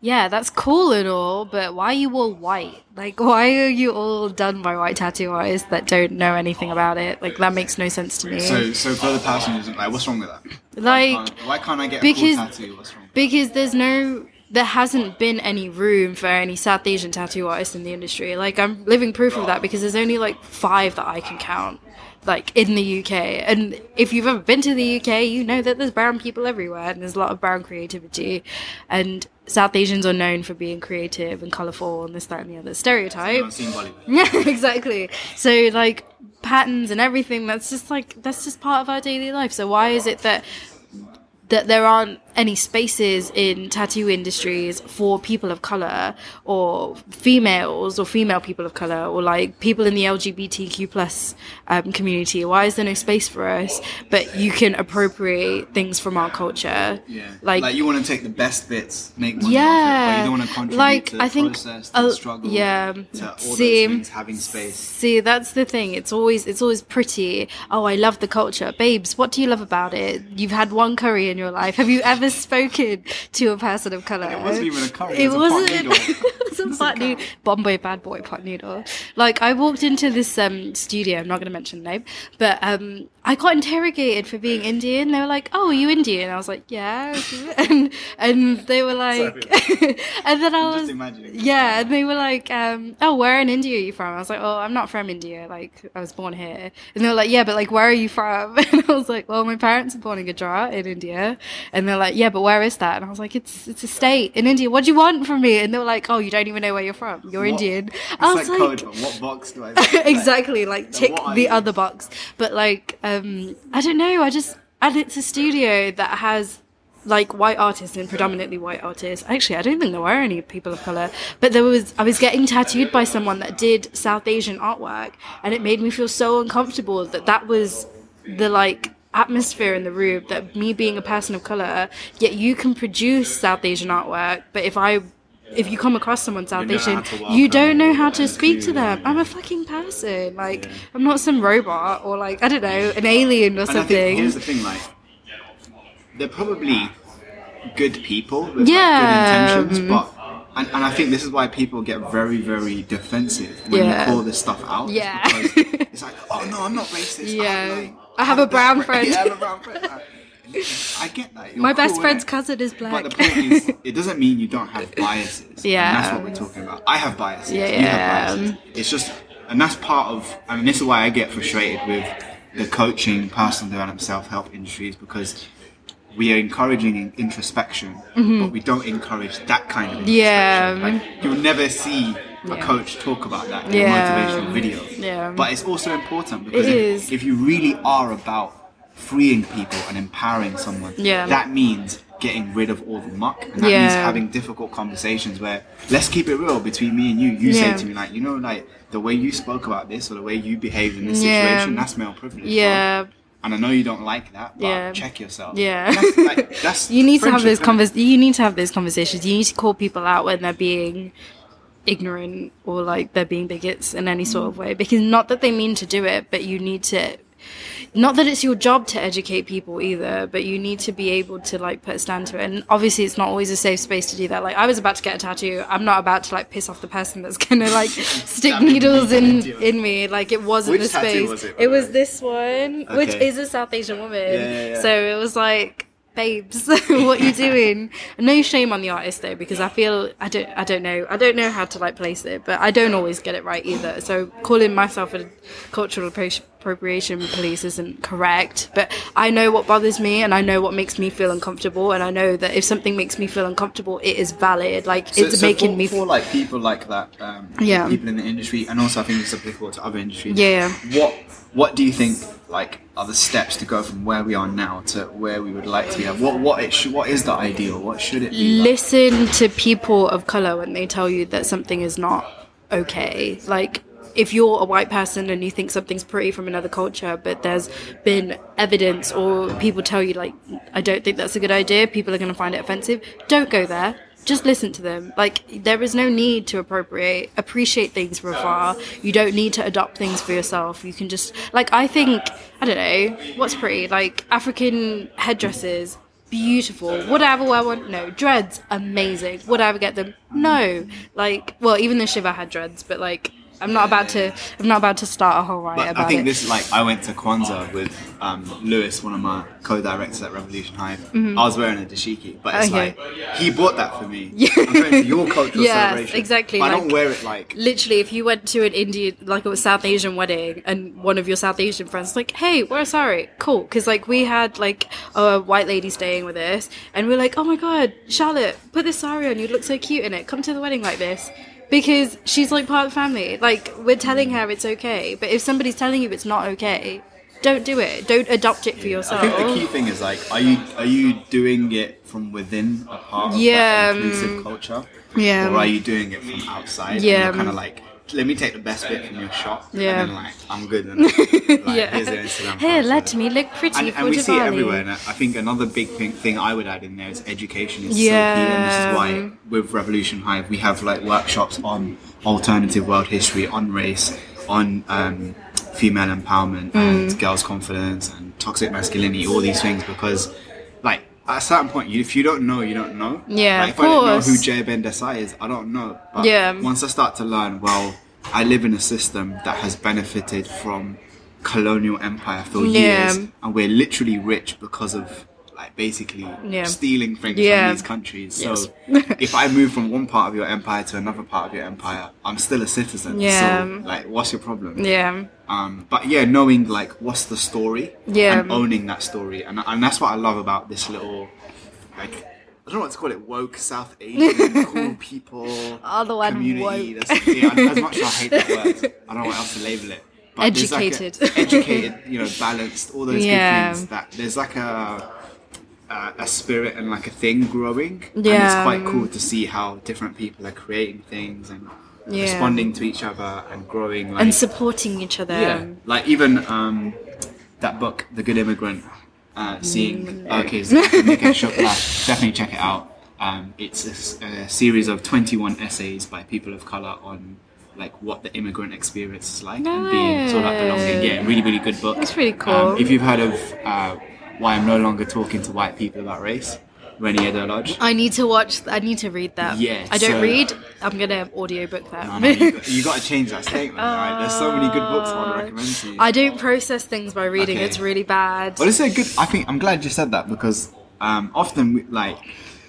yeah, that's cool and all, but why are you all white? Like, why are you all done by white tattoo artists that don't know anything about it? Like, that makes no sense to me. So, so for the person who's like, what's wrong with that? like, Why can't, why can't I get a because- cool tattoo? What's wrong? because there's no there hasn't been any room for any South Asian tattoo artists in the industry. Like I'm living proof of that because there's only like five that I can count. Like in the UK, and if you've ever been to the UK, you know that there's brown people everywhere, and there's a lot of brown creativity. And South Asians are known for being creative and colourful, and this, that, and the other stereotype. not seen Bollywood. Yeah, exactly. So like patterns and everything that's just like that's just part of our daily life. So why is it that that there aren't any spaces in tattoo industries for people of color or females or female people of color or like people in the LGBTQ plus um, community? Why is there no space for us? But you can appropriate things from our culture. Yeah, Like- like, you want to take the best bits, make money off it, but Yeah, you don't want to contribute like, to the I think process, to the a- struggle, yeah, to all see- things, having space. See, that's the thing. It's always it's always pretty. Oh, I love the culture, babes. What do you love about it? You've had one curry in your life. Have you ever spoken to a person of color? It wasn't even a curry, It it was wasn't. noodle. it was a pot noodle. Bombay bad boy pot noodle. Like I walked into this um studio. I'm not going to mention the name, but um I got interrogated for being Indian. They were like, "Oh, are you Indian?" I was like, "Yeah," and and they were like, and then I I'm just was imagining. yeah, and they were like, um, "Oh, where in India are you from?" I was like, "Oh, I'm not from India. Like, I was born here." And they were like, "Yeah, but like, where are you from?" And I was like, "Well, my parents are born in Gujarat in India." And they're like, "Yeah, but where is that?" And I was like, "It's it's a state in India. What do you want from me?" And they were like, "Oh, you don't even know where you're from. You're What- Indian." It's I was like, like, code, but what box do I? exactly like tick the you? other box but like um Um, i don't know i just and it's a studio that has like white artists and predominantly white artists. Actually i don't think there were any people of color but there was i was getting tattooed by someone that did south asian artwork and it made me feel so uncomfortable that that was the like atmosphere in the room that me being a person of color yet you can produce south asian artwork but if i if you come across someone South You don't know Asian, how to you don't know how to speak to them. I'm a fucking person. Like, I'm not some robot or like I don't know, an alien or And I something. here's the thing, like they're probably good people with Yeah. like, good intentions, mm-hmm. but and, and I think this is why people get very, very defensive when Yeah. you call this stuff out. Yeah. because it's like, oh no, I'm not racist. I'm, like, I have a brown friend. Yeah, I have a brown friend. I get that. You're My best friend's cousin is But black. the point is, it doesn't mean you don't have biases. Yeah. And that's what we're talking about. I have biases. Yeah, You have yeah. biases. It's just, and that's part of, and this is why I get frustrated with the coaching, personal development, self help industries because we are encouraging introspection, but we don't encourage that kind of introspection. Mm-hmm. Yeah. Like, you'll never see a Yeah. coach talk about that in Yeah. a motivational video. Yeah. But it's also important because It if, if you really are about freeing people and empowering someone, Yeah. that means getting rid of all the muck. And that means having difficult conversations where let's keep it real between me and you. You say to me like, you know, like the way you spoke about this or the way you behaved in this Yeah. situation, that's male privilege. bro. yeah, And I know you don't like that, but Yeah. check yourself. Yeah. That's, like, that's you need to have those convers. You need to have those conversations. You need to call people out when they're being ignorant or like they're being bigots in any sort mm. of way. Because not that they mean to do it, but you need to. Not that it's your job to educate people either, but you need to be able to like put a stand to it. And obviously, it's not always a safe space to do that. Like I was about to get a tattoo. I'm not about to like piss off the person that's gonna like stick needles in in me. Like it wasn't Which the space. was it, it was this one, which is a South Asian woman. Yeah, yeah, yeah. So it was like babes, what are you doing? No shame on the artist though, because I feel I don't I don't know I don't know how to like place it, but I don't always get it right either. So calling myself a cultural appropriation police isn't correct, but I know what bothers me and I know what makes me feel uncomfortable, and I know that if something makes me feel uncomfortable, it is valid. Like So- it's so making for, me for like people like that, um, Yeah. people in the industry, and also I think it's applicable to other industries. Yeah. What What do you think like are the steps to go from where we are now to where we would like to be? at? What What it should, What is the ideal? What should it be? like? listen to people of color when they tell you that something is not okay. Like if you're a white person and you think something's pretty from another culture, but there's been evidence or people tell you like I don't think that's a good idea, people are going to find it offensive. Don't go there. Just listen to them. Like there is no need to appropriate, appreciate things from afar. You don't need to adopt things for yourself. You can just like I think I don't know what's pretty like African headdresses beautiful. Would I ever wear one? No. Dreads, amazing. Would I ever get them? No. Like, well, even the Shiva had dreads, but like, I'm not about to. I'm not about to start a whole riot But about I think it. this like I went to Kwanzaa with um, Lewis, one of my co-directors at Revolution Hive. Mm-hmm. I was wearing a dashiki, but it's Okay. like he bought that for me. I'm going to your cultural Yes, celebration. exactly, But I don't wear it like Literally, if you went to an Indian, like a South Asian wedding, and one of your South Asian friends like, "Hey, wear a sari," cool. Because like we had like a white lady staying with us, and we're like, "Oh my god, Charlotte, put this sari on. You look so cute in it. Come to the wedding like this." Because she's like part of the family. Like we're telling her it's okay, but if somebody's telling you it's not okay, don't do it. Don't adopt it for I yourself. think the key thing is like, are you are you doing it from within a part of Yeah, that inclusive mm. culture, yeah. or are you doing it from outside? Yeah. kind of like, let me take the best bit from your shop, Yeah. and then like, I'm good. And, like, here's the Instagram Here, let and- me look pretty And, for and we see it everywhere. And I think another big thing, thing I would add in there is education is Yeah. so key, and this is why with Revolution Hive we have like workshops on alternative world history, on race, on um, female empowerment Mm. and girls' confidence and toxic masculinity, all these things because like at a certain point, if you don't know, you don't know. Yeah, like, of if I don't know who. Jayaben Desai is, I don't know. But Yeah. once I start to learn, well, I live in a system that has benefited from colonial empire for Yeah. years, and we're literally rich because of like basically Yeah. stealing things Yeah. from these countries. So Yes. if I move from one part of your empire to another part of your empire, I'm still a citizen. Yeah. So like, what's your problem? Yeah. Um, but yeah, knowing like what's the story Yeah. and owning that story, and and that's what I love about this little like. I don't know what to call it. Woke South Asian, cool people, the word community. woke. That's, yeah, as much as I hate that word, I don't know what else to label it. But there's like Educated. educated, you know, balanced, all those Yeah. good things. That there's like a a, a spirit and like a thing growing, and it's quite cool to see how different people are creating things and Yeah. responding to each other and growing. Like, And supporting each other. yeah, like even um, that book, The Good Immigrant, uh, seeing Mm. okay, a Shukla, definitely check it out. Um, it's a series of 21 essays by people of color on like what the immigrant experience is like and being sort of like belonging. Yeah, really, really good book. That's really cool. Um, if you've heard of uh, Why I'm No Longer Talking to White People About Race, Reni Eddo-Lodge. I need to watch. I need to read that. Yeah, I don't so- read. I'm gonna audiobook that. No, no, you, got, you got to change that statement. right? There's so many good books I want to recommend to you. I don't process things by reading. Okay. It's really bad. Well, it's a good. I think I'm glad you said that because um, often, we, like,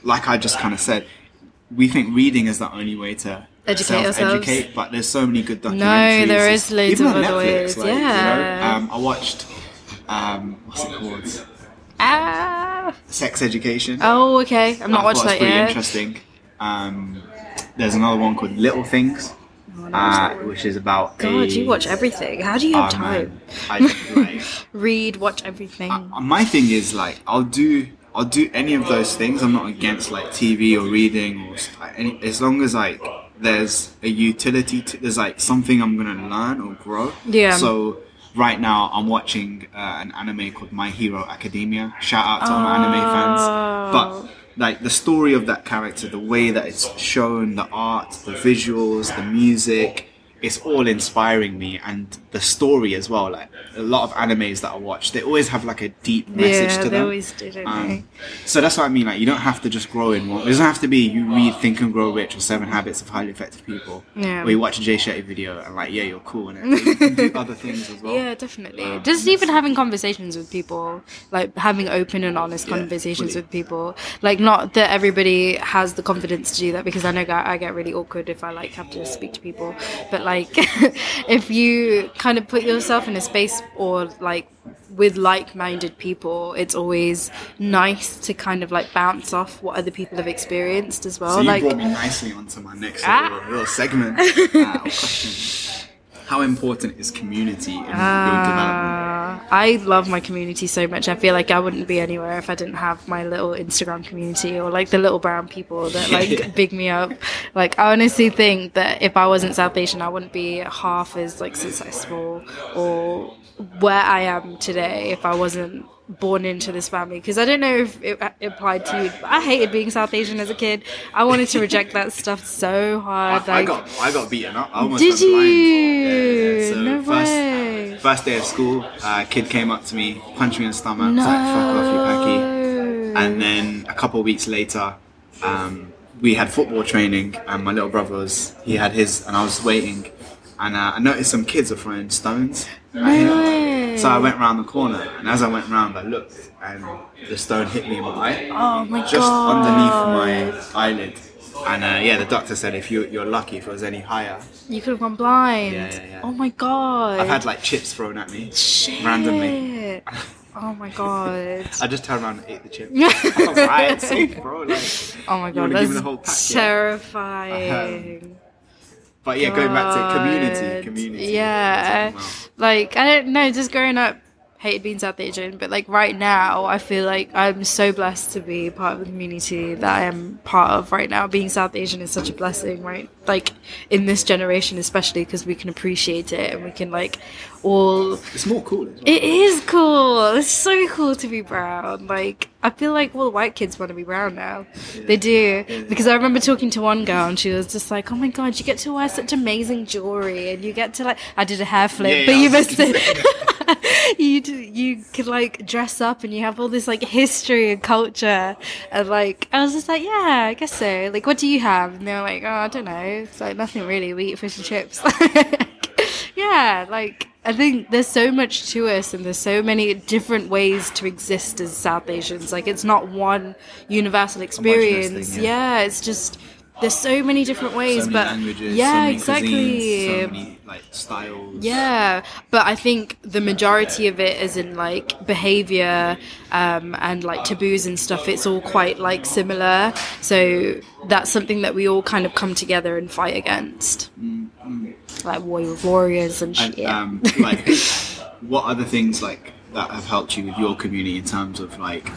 like I just kind of said, we think reading is the only way to Educate ourselves. educate But there's so many good documentaries. No, there is loads Even of on other Netflix, ways, Like, you know, yeah. um, I watched. Um, what's it called? Ah. Sex Education. Oh, okay. I'm not watching watched thought it that pretty yet. interesting. Um, there's another one called Little Things, uh, which is about. God, a, you watch everything. How do you have Oh, time? I, like, Read, watch everything. Uh, my thing is like I'll do I'll do any of those things. I'm not against like TV or reading or like, any, as long as like there's a utility to there's like something I'm gonna learn or grow. Yeah. So right now I'm watching uh, an anime called My Hero Academia. Shout out to all my anime fans. Oh. But like the story of that character, the way that it's shown, the art, the visuals, the music. it's all inspiring me and the story as well like a lot of animes that i watch they always have like a deep message yeah, to they them always do, don't Um, they? so that's what I mean. Like, you don't have to just grow in one. It doesn't have to be you read Think and Grow Rich or Seven Habits of Highly Effective People, Yeah. or you watch a Jay Shetty video and like, yeah, you're cool, and you can do other things as well. Yeah, definitely. Just even having conversations with people, like having open and honest Yeah, conversations fully. with people. Like, not that everybody has the confidence to do that because I know I I get really awkward if I like have to speak to people. But like, if you kind of put yourself in a space or like with like-minded people, it's always nice to kind of like bounce off what other people have experienced as well. So you like, brought me nicely onto my next Ah. little, little segment uh, question. How important is community in your development? I love my community so much. I feel like I wouldn't be anywhere if I didn't have my little Instagram community or like the little brown people that like big me up. Like I honestly think that if I wasn't South Asian, I wouldn't be half as like successful or where I am today if I wasn't born into this family because I don't know if it applied to you. But I hated being South Asian as a kid. I wanted to reject that stuff so hard. I like, got I got beaten up. I almost did you? Yeah, yeah. So no first, way. First day of school, uh, a kid came up to me, punched me in the stomach, was like, "Fuck off, you packy." No. And then a couple of weeks later, um, we had football training, and my little brother was he had his, and I was waiting, and uh, I noticed some kids were throwing stones. So I went round the corner, and as I went round, I looked, and the stone hit me in my eye, Oh my just god. underneath my eyelid. And uh, yeah, the doctor said if you, you're lucky, if it was any higher, You could have gone blind. Yeah, yeah, yeah. Oh my god. I've had like chips thrown at me Shit. randomly. Oh my god. I just turned around and ate the chip. "Alright, safe, bro. Like, Oh my god, wanna give me that's the whole pack, yeah? terrifying. But yeah, going back to community, community. Yeah. Like, I don't know, just growing up, hated being South Asian, but like right now, I feel like I'm so blessed to be part of the community that I am part of right now. Being South Asian is such a blessing, right? Like in this generation, especially because we can appreciate it and we can like all It's more cool well. It is cool. It's so cool to be brown. Like I feel like all the white kids want to be brown now. They do because I remember talking to one girl and she was just like, "Oh my god, you get to wear such amazing jewelry and you get to like." I did a hair flip, Yeah, yeah, but you missed it. you you could like dress up and you have all this like history and culture and like I was just like, "Yeah, I guess so." Like, what do you have? And they were like, "Oh, I don't know. It's like nothing really. We eat fish and chips." yeah, like I think there's so much to us, and there's so many different ways to exist as South Asians. Like it's not one universal experience. thing, yeah. yeah. it's just there's so many different ways. so many but languages, yeah, so exactly. cuisines, so many like styles. Yeah, but I think the majority of it is in like behavior um, and like taboos and stuff. It's all quite like similar. So that's something that we all kind of come together and fight against, like warrior warriors and And shit. um, like, what other things like that have helped you with your community in terms of like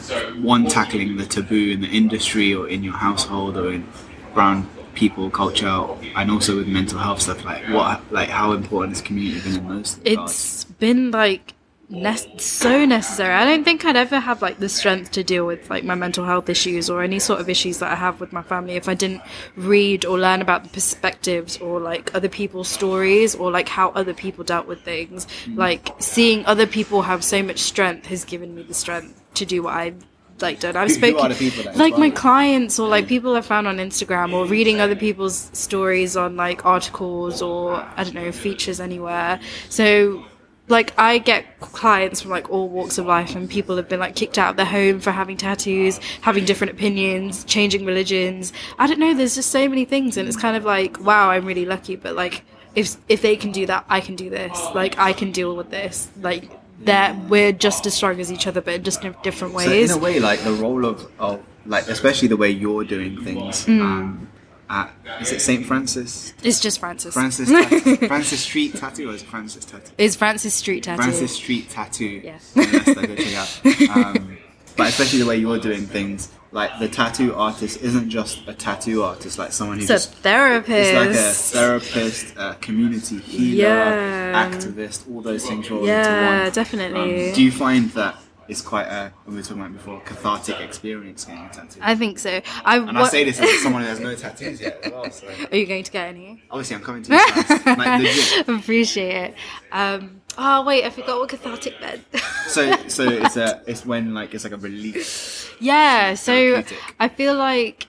one tackling the taboo in the industry or in your household or in brown people culture and also with mental health stuff like what like how important has community been in most? it's been like ne- so necessary. I don't think I'd ever have like the strength to deal with like my mental health issues or any sort of issues that I have with my family if I didn't read or learn about the perspectives or like other people's stories or like how other people dealt with things. Mm. Like seeing other people have so much strength has given me the strength to do what I like done. I've spoken are the people that like my clients or like people I found on Instagram or reading other people's stories on like articles or I don't know features anywhere. So like I get clients from like all walks of life and people have been like kicked out of their home for having tattoos, having different opinions, changing religions. I don't know, there's just so many things and it's kind of like wow, I'm really lucky but like if if they can do that, I can do this. Like I can deal with this. Like that we're just as strong as each other but in just in different ways. so in a way like the role of, of like especially the way you're doing things Mm. um at is it St. Francis it's just Francis. Francis Francis Street Tattoo or is it Francis Tattoo It's Francis Street Tattoo. Francis Street Tattoo. Yeah. Yes, out. Um, but especially the way you're doing things, like the tattoo artist isn't just a tattoo artist, like someone who's It's a therapist. it's like a therapist, a community healer, Yeah. activist, all those things roll Yeah, into one. definitely. Um, do you find that it's quite a we were talking about before cathartic experience getting a tattoo. I think so. I, and I say this as someone who has no tattoos yet as well. So Are you going to get any? obviously I'm coming to You. Like. Appreciate it. Um, oh wait, I forgot what cathartic meant. So so it's a it's when like it's like a release. yeah, so I feel like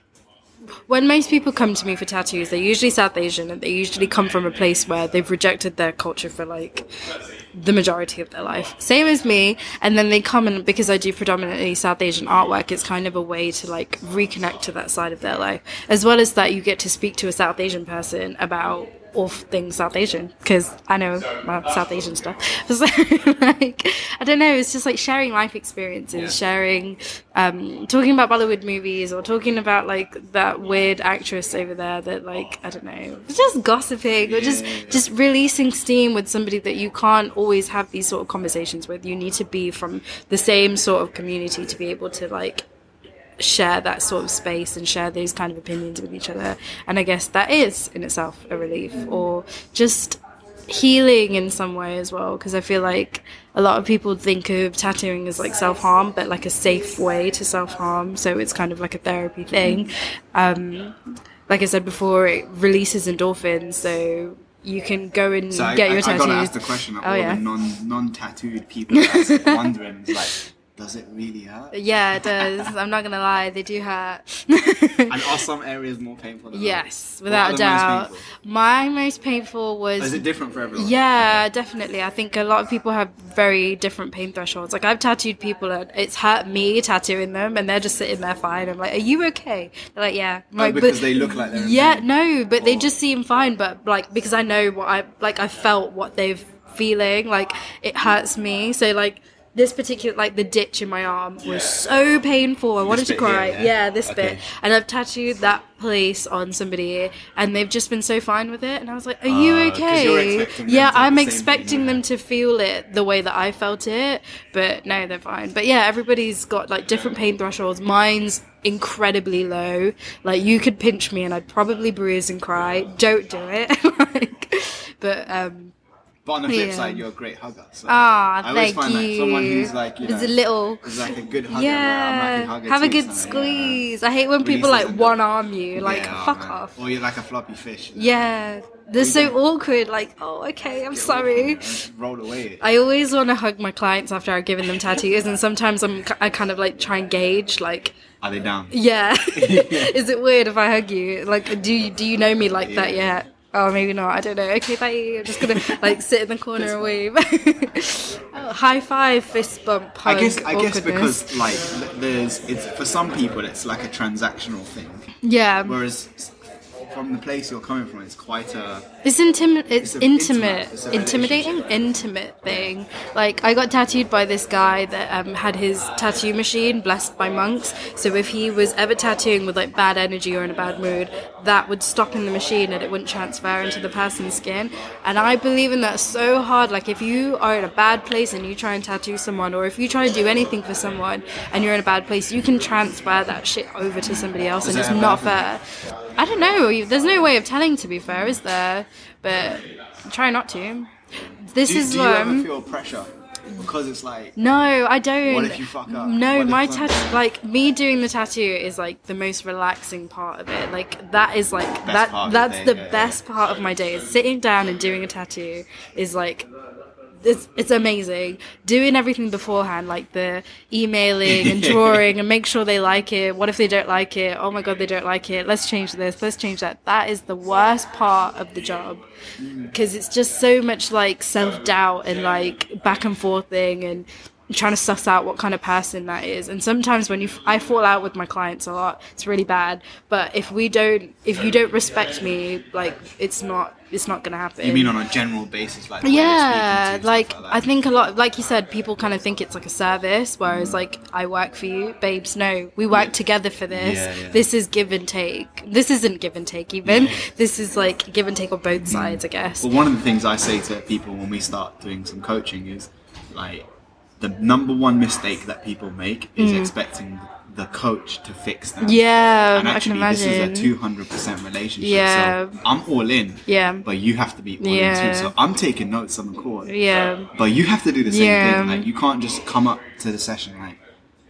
when most people come to me for tattoos, they're usually South Asian and they usually come from a place where they've rejected their culture for like the majority of their life. Same as me. And then they come and because I do predominantly South Asian artwork, it's kind of a way to like reconnect to that side of their life. As well as that, you get to speak to a South Asian person about all things South Asian because I know my South Asian stuff. So, like, I don't know. It's just like sharing life experiences, sharing, um, talking about Bollywood movies, or talking about like that weird actress over there that like I don't know, just gossiping or just just releasing steam with somebody that you can't always have these sort of conversations with. You need to be from the same sort of community to be able to like share that sort of space and share those kind of opinions with each other. And I guess that is in itself a relief or just healing in some way as well. Because I feel like a lot of people think of tattooing as like self harm, but like a safe way to self harm. So it's kind of like a therapy thing. Um, like I said before, it releases endorphins. So you can go and So get I, your I tattoos. gotta ask the question of Oh, all yeah. the non non tattooed people that's wondering like, does it really hurt? yeah, it does. I'm not gonna lie, they do hurt. And are some areas more painful than Yes, others? without a the most doubt. My most painful was. Is it different for everyone? yeah, definitely. I think a lot of people have very different pain thresholds. Like I've tattooed people, and it's hurt me tattooing them, and they're just sitting there fine. I'm like, "Are you okay?" They're like, "Yeah." I'm Oh, like, because "But- they look like they're Yeah, pain? no, but they oh. just seem fine. But like because I know what I like, I felt what they've feeling. Like it hurts me. So like. This particular, like the ditch in my arm, was Yeah. so painful. I wanted to bit here, cry. yeah? yeah, this Okay. bit and I've tattooed that place on somebody, and they've just been so fine with it. And I was like, "Are you Uh, 'cause you're okay?" Yeah, I'm expecting thing, them yeah. to feel it the way that I felt it, but no, they're fine. But yeah, everybody's got like different pain thresholds. Mine's incredibly low. Like you could pinch me, and I'd probably bruise and cry. Don't do it. like, but um, But on the flip Yeah. side, you're a great hugger. So ah, I always thank find you. like someone who's like you know, a little. is like a good hugger. Yeah, I'm like have a good so, yeah. squeeze. I hate when people like one arm you. Like, Yeah, oh, fuck man. off. Or you're like a floppy fish. Yeah, they're so awkward. Like, oh, okay, I'm sorry. Roll away. I always want to hug my clients after I've given them tattoos, and sometimes I'm I kind of like try and gauge like, Are they down? yeah, is it weird if I hug you? Like, do you do you know me like that yet? Oh, maybe not. I don't know. Okay, bye. I'm just gonna like sit in the corner and wave. oh, high five, fist bump, hug. I guess I guess because like there's it's for some people it's like a transactional thing, yeah, whereas s- from the place you're coming from, it's quite a It's intimate. It's, It's intimate, intimate. It's intimidating, intimate thing. Like I got tattooed by this guy that um, had his tattoo machine blessed by monks. So if he was ever tattooing with like bad energy or in a bad mood, that would stop in the machine and it wouldn't transfer into the person's skin. And I believe in that so hard. Like if you are in a bad place and you try and tattoo someone, or if you try to do anything for someone and you're in a bad place, you can transfer that shit over to somebody else, and it's not fair. I don't know. There's no way of telling, to be fair, is there? But try not to. This Do, is do you um, ever feel pressure because it's like no, I don't. What if you fuck up? No, my tattoo, like me doing the tattoo, is like the most relaxing part of it. Like that is like that. of the That's day, the yeah, yeah. best part of my day. Is sitting down and doing a tattoo is like. It's, it's amazing. Doing everything beforehand like the emailing and drawing and make sure they like it. What if they don't like it? Oh my god they don't like it. Let's change this. Let's change that. That is the worst part of the job. Mm. Because it's just so much like self-doubt and like back and forth thing and trying to suss out what kind of person that is. And sometimes when you i fall out with my clients a lot it's really bad. But if we don't if you don't respect me like it's not it's not gonna happen. You mean on a general basis, like the way you're yeah to, like stuff i think a lot like you said people kind of think it's like a service whereas mm. like i work for you. Babes no we work together for this. Yeah, yeah. this is give and take. This isn't give and take even. This is like give and take on both sides i guess. Well, one of the things I say to people when we start doing some coaching is like the number one mistake that people make is Mm. expecting the coach to fix them. Yeah, And I can actually, this is a two hundred percent relationship. Yeah. So I'm all in. Yeah. But you have to be all in Yeah. too. So I'm taking notes on the court. yeah. But you have to do the same Yeah. thing. Like you can't just come up to the session like,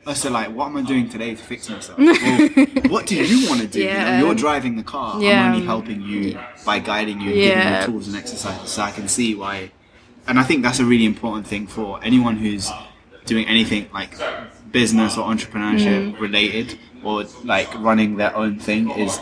oh, so like, what am I doing today to fix myself? well, what do you want to do? You know, Yeah. you're driving the car. Yeah. I'm only helping you by guiding you and giving you tools and exercises, so I can see why. And I think that's a really important thing for anyone who's doing anything like business or entrepreneurship Mm. related or like running their own thing is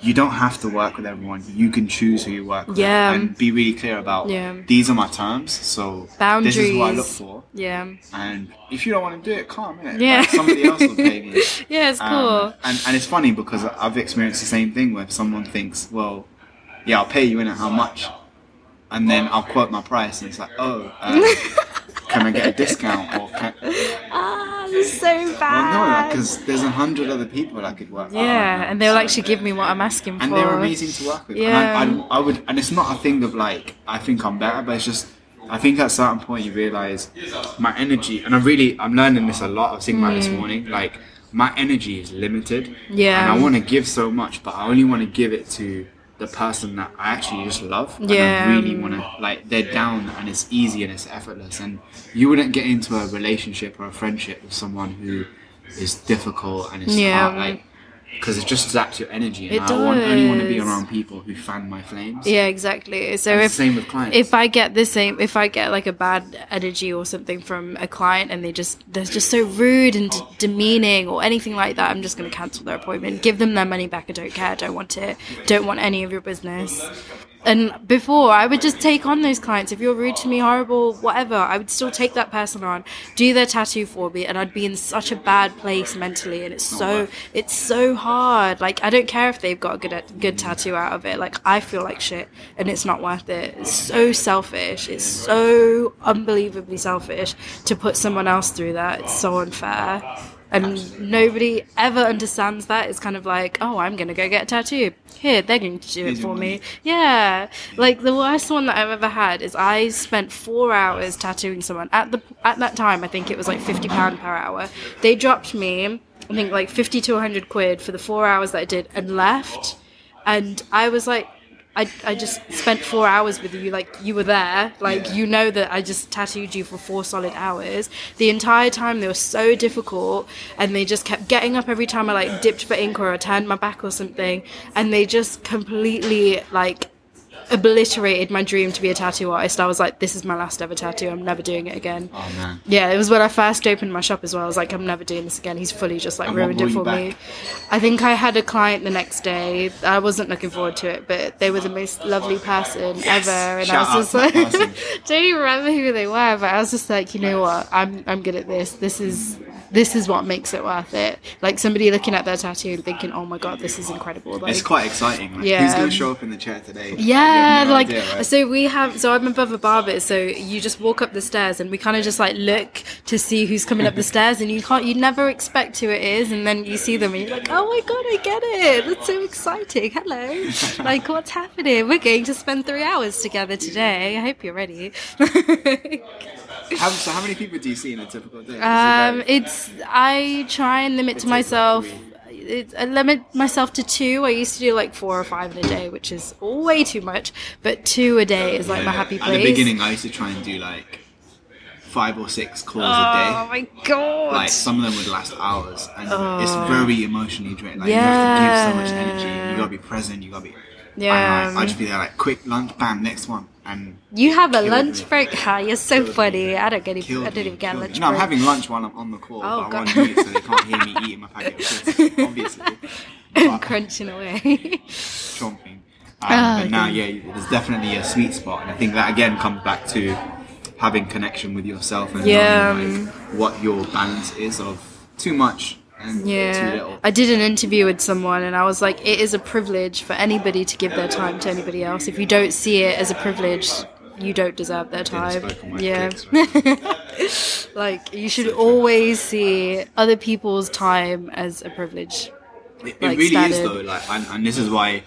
you don't have to work with everyone. You can choose who you work with Yeah. and be really clear about Yeah. these are my terms. So Boundaries. this is what I look for. Yeah. And if you don't want to do it, calm innit? Yeah. Like, somebody else will pay me. Yeah, it's Um, cool. and, and it's funny because I've experienced the same thing where someone thinks, well, yeah, I'll pay you in it, how much? And then I'll quote my price and it's like, oh, um, can I get a discount? Or can, Ah, that's so well, no, bad. because there's a hundred other people I could work with. yeah, and they'll actually give me what I'm asking and for. And they're amazing to work with. Yeah. And I, I, I would, and it's not a thing of like I think I'm better, but it's just I think at a certain point you realize my energy, and I'm really I'm learning this a lot. I was thinking about it this morning, like my energy is limited. Mm. Yeah. and I want to give so much, but I only want to give it to the person that I actually just love. And Yeah. I really want to like they're down and it's easy and it's effortless, and you wouldn't get into a relationship or a friendship with someone who is difficult and it's Yeah. hard, like because it just zaps your energy, and It I want, only want to be around people who fan my flames. Yeah, exactly. So And if same with clients. if I get the same, if I get like a bad energy or something from a client and they just they're just so rude and d- demeaning or anything like that, I'm just going to cancel their appointment, give them their money back. I don't care. I don't want it. Don't want any of your business. And before, I would just take on those clients. If you're rude to me, horrible, whatever, I would still take that person on, do their tattoo for me, and I'd be in such a bad place mentally. And it's so, it's so hard. Like I don't care if they've got a good good tattoo out of it. Like I feel like shit, and it's not worth it. It's so selfish. It's so unbelievably selfish to put someone else through that. It's so unfair. And nobody ever understands that. It's kind of like, oh, I'm gonna go get a tattoo. Here, they're going to do it for money. me. Yeah, like the worst one that I've ever had is I spent four hours tattooing someone. At the at that time, I think it was like fifty pound per hour. They dropped me, I think like fifty to hundred quid for the four hours that I did, and left. And I was like, I, I just spent four hours with you, like you were there, like Yeah. you know that I just tattooed you for four solid hours. The entire time they were so difficult, and they just kept getting up every time I like dipped for ink or I turned my back or something, and they just completely like obliterated my dream to be a tattoo artist. I was like, this is my last ever tattoo. I'm never doing it again. Oh man. Yeah, it was when I first opened my shop as well. I was like, I'm never doing this again. He's fully just like And ruined it for me. I think I had a client the next day. I wasn't looking forward to it, but they were the most lovely person Yes! ever. And Shout I was just like, don't even remember who they were, but I was just like, you know what? I'm I'm good at this. This is this is what makes it worth it. Like somebody looking at their tattoo and thinking, oh my god, this is incredible. Like, It's quite exciting. Like, Yeah. Who's going to show up in the chair today? You yeah, no like idea, right? so we have so I'm above a barber, so you just walk up the stairs and we kind of just like look to see who's coming up the stairs and you can't you never expect who it is and then you see them and you're like, Oh my god, I get it. That's so exciting. Hello. like what's happening? We're going to spend three hours together today. I hope you're ready. How, so how many people do you see in a typical day? Um, it's I try and limit to like myself. It, I limit myself to two. I used to do like four or five in a day, which is way too much. But two a day is like my happy place. At the beginning, I used to try and do like five or six calls Oh a day. Oh my god! Like some of them would last hours, and Oh. it's very emotionally draining. Like you have to give so much energy. You gotta be present. You gotta be. Yeah. Like, I just be there like quick lunch, bam, next one, and you have a lunch me. break. Ha, you're so Killed funny. me. I don't get. Killed I don't even get killed me. lunch No, I'm having lunch while I'm on the call, Oh, but God. I'm on mute so they can't hear me eating my packet of crisps, obviously. But- crunching away. chomping. Um, Ah, but now, yeah, there's definitely a sweet spot, and I think that again comes back to having connection with yourself and Yeah. knowing like, what your balance is of too much Yeah. I did an interview with someone, and I was like, it is a privilege for anybody to give their time to anybody else. If you don't see it as a privilege, you don't deserve their time. Yeah, like you should always see other people's time as a privilege. It, it like, really is though, like, and, and this is why.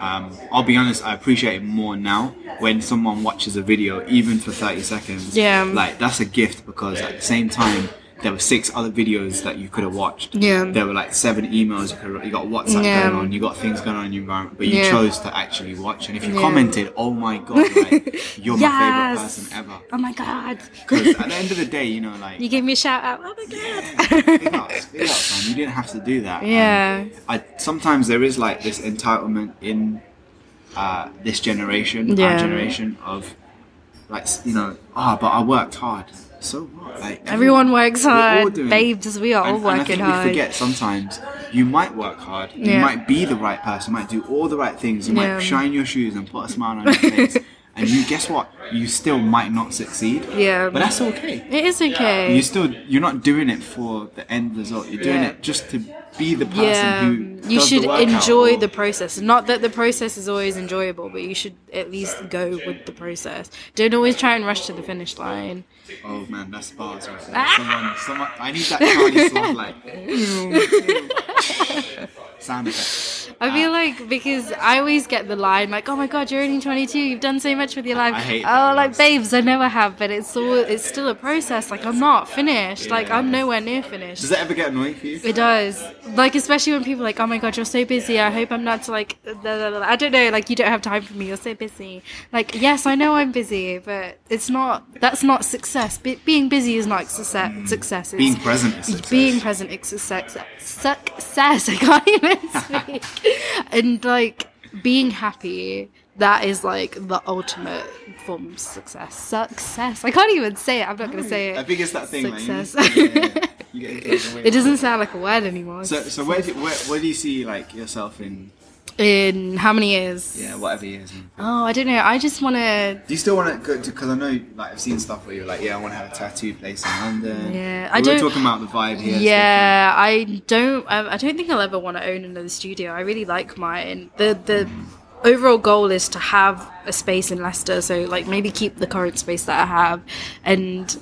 Um, I'll be honest, I appreciate it more now when someone watches a video, even for 30 seconds. Yeah. Like, that's a gift because at the same time, there were six other videos that you could have watched. Yeah. There were like seven emails you could have, you got WhatsApp Yeah. going on, you got things going on in your environment, but you Yeah. chose to actually watch. And if you Yeah. commented, oh my god, like you're my favorite person ever. Oh my god. Because at the end of the day, you know, like You gave me a shout out. Oh my yeah, god. big ups, big ups, man. You didn't have to do that. And Yeah. I sometimes there is like this entitlement in uh, this generation, Yeah. our generation of like you know, ah, but I worked hard. So what? Like Everyone works we're hard. Babes, we are all and, and I working think hard. we forget sometimes you might work hard, you Yeah. might be the right person, you might do all the right things, you Yeah. might shine your shoes and put a smile on your face, and you guess what? You still might not succeed. Yeah. But that's okay. It is okay. You still you're not doing it for the end result. You're doing Yeah. it just to be the person yeah, who you does should the enjoy or- the process. Not that the process is always enjoyable, but you should at least go with the process. Don't always try and rush to the finish line. Oh man, that's bars right. Ah. Someone, someone, I need that Charlie sort of like sound effect. I feel like because I always get the line like, "Oh my god, you're only 22. You've done so much with your life." I hate oh, like babes, I never have, but it's all it's still a process. Like I'm not finished. Like I'm nowhere near finished. Does that ever get annoying for you? It does. Like, especially when people are like, oh my god, you're so busy. I hope I'm not like, blah, blah, blah." I don't know, like, you don't have time for me. You're so busy. Like, yes, I know I'm busy, but it's not, that's not success. Be- being busy is not success. success. It's Being present is success. Being present is success. Success. I can't even speak. and like, being happy, that is like the ultimate form of success. Success. I can't even say it. I'm not going to say it. I think it's that thing. Success. Like, you, yeah. You get into the way. It doesn't sound like a word anymore. So, so where, do, where, where do you see like yourself in in how many years? yeah whatever years? Oh, I don't know. I just want to. Do you still want to go? Because I know like I've seen stuff where you're like, yeah, I want to have a tattoo place in London. Yeah, we I don't- We're talking about the vibe here. Yeah, I don't. I, I don't think I'll ever want to own another studio. I really like mine. The the mm. overall goal is to have a space in Leicester. So like maybe keep the current space that I have, and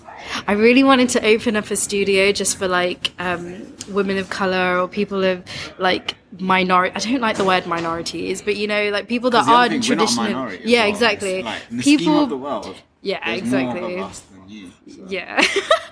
I really wanted to open up a studio just for like um, women of color or people of like minority. I don't like the word minorities, but you know, like people that aren't thing, we're not a traditional. Yeah, well. exactly. Like, people. of the world, yeah, exactly. More of us than you. so- Yeah.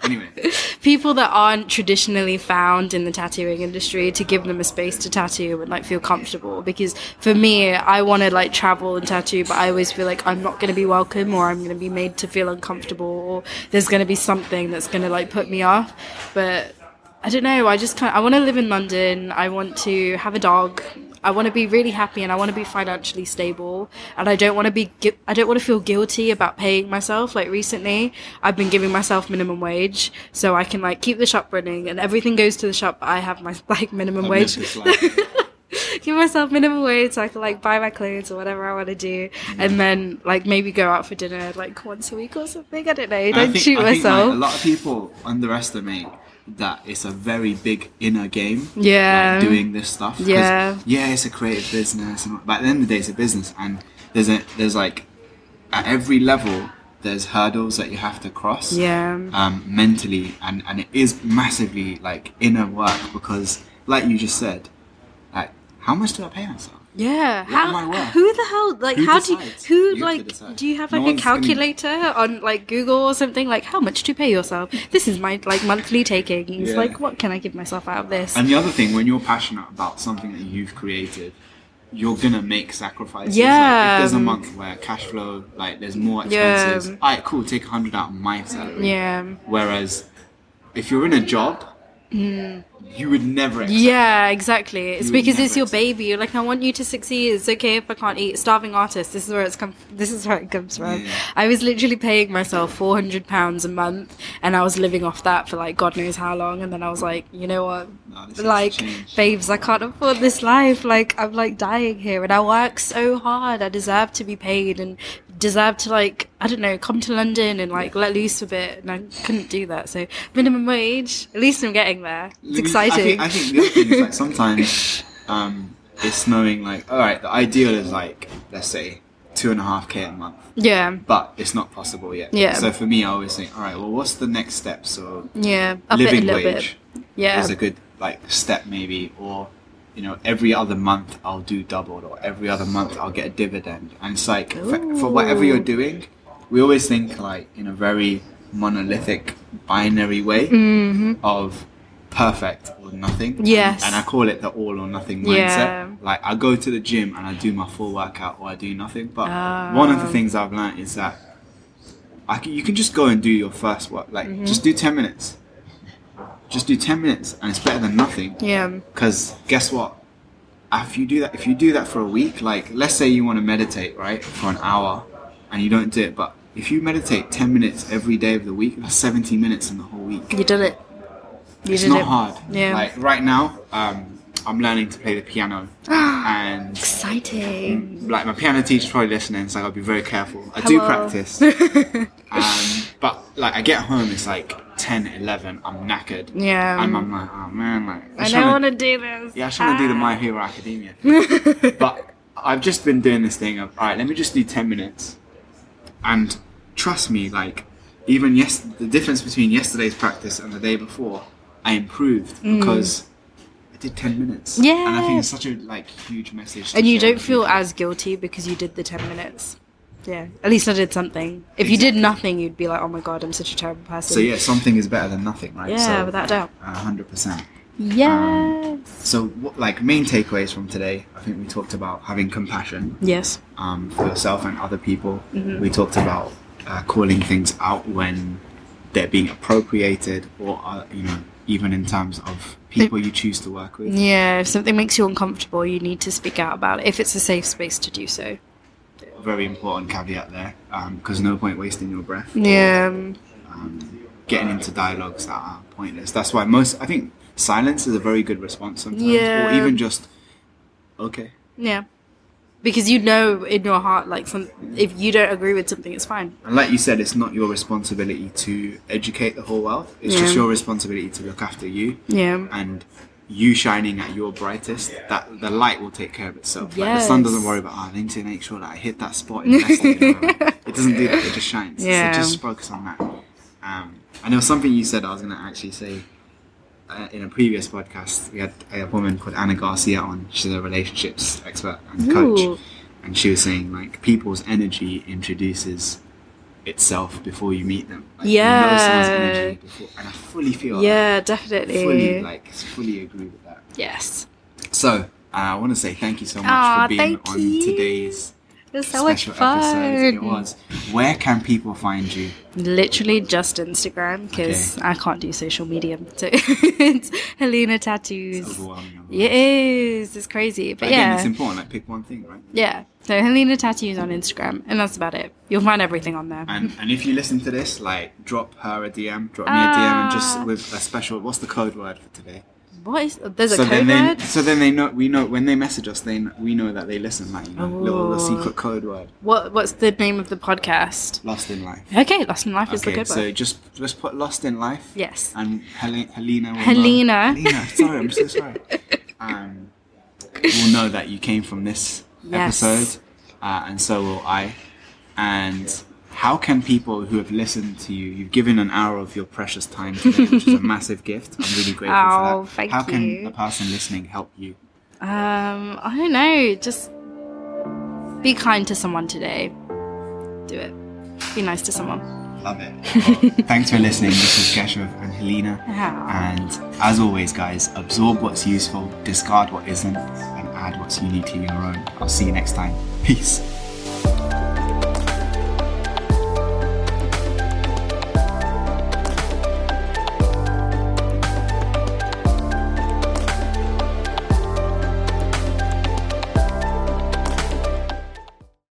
Anyway, people that aren't traditionally found in the tattooing industry to give them a space to tattoo and like feel comfortable. Because for me i want to like travel and tattoo but i always feel like i'm not going to be welcome or i'm going to be made to feel uncomfortable or there's going to be something that's going to like put me off. But i don't know i just kind of i want to live in london. I want to have a dog I want to be really happy and I want to be financially stable and I don't want to be gui- I don't want to feel guilty about paying myself. Like recently I've been giving myself minimum wage so I can like keep the shop running and everything goes to the shop. But I have my like minimum I've wage. lived this life. give myself minimum wage so I can like buy my clothes or whatever I want to do and then like maybe go out for dinner like once a week or something. I don't know. And I don't think- shoot I think, like, myself. a lot of people underestimate that it's a very big inner game. Yeah. like, doing this stuff. Yeah. yeah, it's a creative business, and, but at the end of the day, it's a business, and there's a there's like at every level there's hurdles that you have to cross. yeah Um, mentally, and and it is massively like inner work because, like you just said, like how much do I pay myself? Yeah. What am I How? Who the hell? Like, Who how do you? Who You like? Do you have No like a one's gonna- calculator on like Google or something? Like, how much to pay yourself? This is my like monthly takings. Yeah. Like, what can I give myself out of this? And the other thing, when you're passionate about something that you've created, you're gonna make sacrifices. Yeah. Like, if there's a month where cash flow, like, there's more Yeah. expenses. Alright, cool. Take a hundred out of my salary. yeah. Whereas, if you're in a job, mm. You would never. Yeah, exactly. It's would because it's your baby. You're like, I want you to succeed. It's okay if I can't eat. Starving artist. This is where it's come. This is where it comes from. Yeah. I was literally paying myself four hundred pounds a month, and I was living off that for like God knows how long. And then I was like, you know what? No, this needs to like, babes, I can't afford this life. Like, I'm like dying here, and I work so hard. I deserve to be paid and deserve to like I don't know come to London and like let loose a bit. And I couldn't do that. So minimum wage. At least I'm getting there. It's I exciting. think, I think the other thing is like sometimes um, it's knowing like, all right, the ideal is like, let's say, two and a half k a month. yeah. but it's not possible yet. Yeah. So for me, I always think, all right, well, what's the next step? So Yeah, living wage bit. Yeah, is a good like step maybe, or you know, every other month I'll do doubled, or every other month I'll get a dividend. And it's like for, for whatever you're doing, we always think like in a very monolithic binary way of perfect or nothing. Yes. And, I call it the all or nothing mindset. Yeah. Like I go to the gym and I do my full workout or I do nothing. But one of the things I've learned is that I can, you can just go and do your first work. Like Mm-hmm. just do 10 minutes. Just do 10 minutes and it's better than nothing. Yeah. Because guess what? If you do that, if you do that for a week, like let's say you want to meditate, right, for an hour, and you don't do it, but if you meditate ten minutes every day of the week, that's seventy minutes in the whole week. You did it. You It's did not it. hard. Yeah. Like right now, um, I'm learning to play the piano, and Exciting. like my piano teacher's probably listening, so I'll be very careful. I do practice, um, but like I get home, it's like 10, 11, I'm knackered, Yeah. and I'm like, oh man, like I just don't want to do this. yeah, I should do the Ah. My Hero Academia. but I've just been doing this thing of, all right, let me just do 10 minutes. And trust me, like, even yes, the difference between yesterday's practice and the day before, I improved because I did 10 minutes. Yeah. And I Mm. Think it's such a, like, huge message. And you don't feel people. as guilty because you did the 10 minutes. Yeah. At least I did something. If you did nothing, you'd be like, oh my god, I'm such a terrible person. So, yeah, something is better than nothing, right? Yeah, so, without a doubt. a 100%. Yes. So, what, like, main takeaways from today, I think we talked about having compassion. yes. um, for yourself and other people. Mm-hmm. We talked about uh, calling things out when they're being appropriated, or uh, you know, even in terms of people you choose to work with. Yeah, if something makes you uncomfortable, you need to speak out about it if it's a safe space to do so. Very important caveat there, because no point wasting your breath. Yeah. Um, getting into dialogues that are pointless. That's why most. I think silence is a very good response sometimes, Yeah. or even just okay. Yeah. Because you know in your heart, like, some, if you don't agree with something, it's fine. And like you said, it's not your responsibility to educate the whole world. It's just your responsibility to look after you. Yeah. and you shining at your brightest, that the light will take care of itself. Like the sun doesn't worry about, oh, I need to make sure that I hit that spot in you know? It doesn't do that. It just shines. Yeah. So just focus on that. Um, and there was something you said I was going to actually say uh, in a previous podcast. We had a woman called Anna Garcia on. She's a relationships expert and coach, Ooh. and she was saying like people's energy introduces itself before you meet them. Like, you know Yeah. before, and I fully feel Yeah, definitely. fully like fully agree with that. yes. So uh, I want to say thank you so much Aw, for being on you. today's It was so much special fun. episode. It was. Where can people find you? Literally just Instagram because I can't do social media. So it's Heleena Tattoos. Overwhelming. It is. It's crazy. But Again, yeah. it's important. Like pick one thing, right? Yeah. So Heleena Tattoos on Instagram. And that's about it. You'll find everything on there. And and if you listen to this, like drop her a DM, drop me a DM, and Ah. just with a special. What's the code word for today? What is there's a so code then word? they so then they know we know when they message us, they we know that they listen. Like you know, little, little Oh. secret code word. What what's the name of the podcast? Lost in life. Okay, Lost in Life is the Okay, code so word. just just put lost in life. Yes. And Hel- Helena. Will Helena. Know, Helena. Sorry, I'm so sorry. Um, will know that you came from this Yes. episode, uh, and so will I. And how can people who have listened to you, you've given an hour of your precious time today, which is a massive gift. I'm really grateful Oh, for that. how can you. a person listening help you? Um, I don't know. Just be kind to someone today. Do it. Be nice to someone. Love it. Well, thanks for listening. This is Keshav and Heleena. Yeah. And as always, guys, absorb what's useful, discard what isn't, and add what's uniquely your own. I'll see you next time. Peace.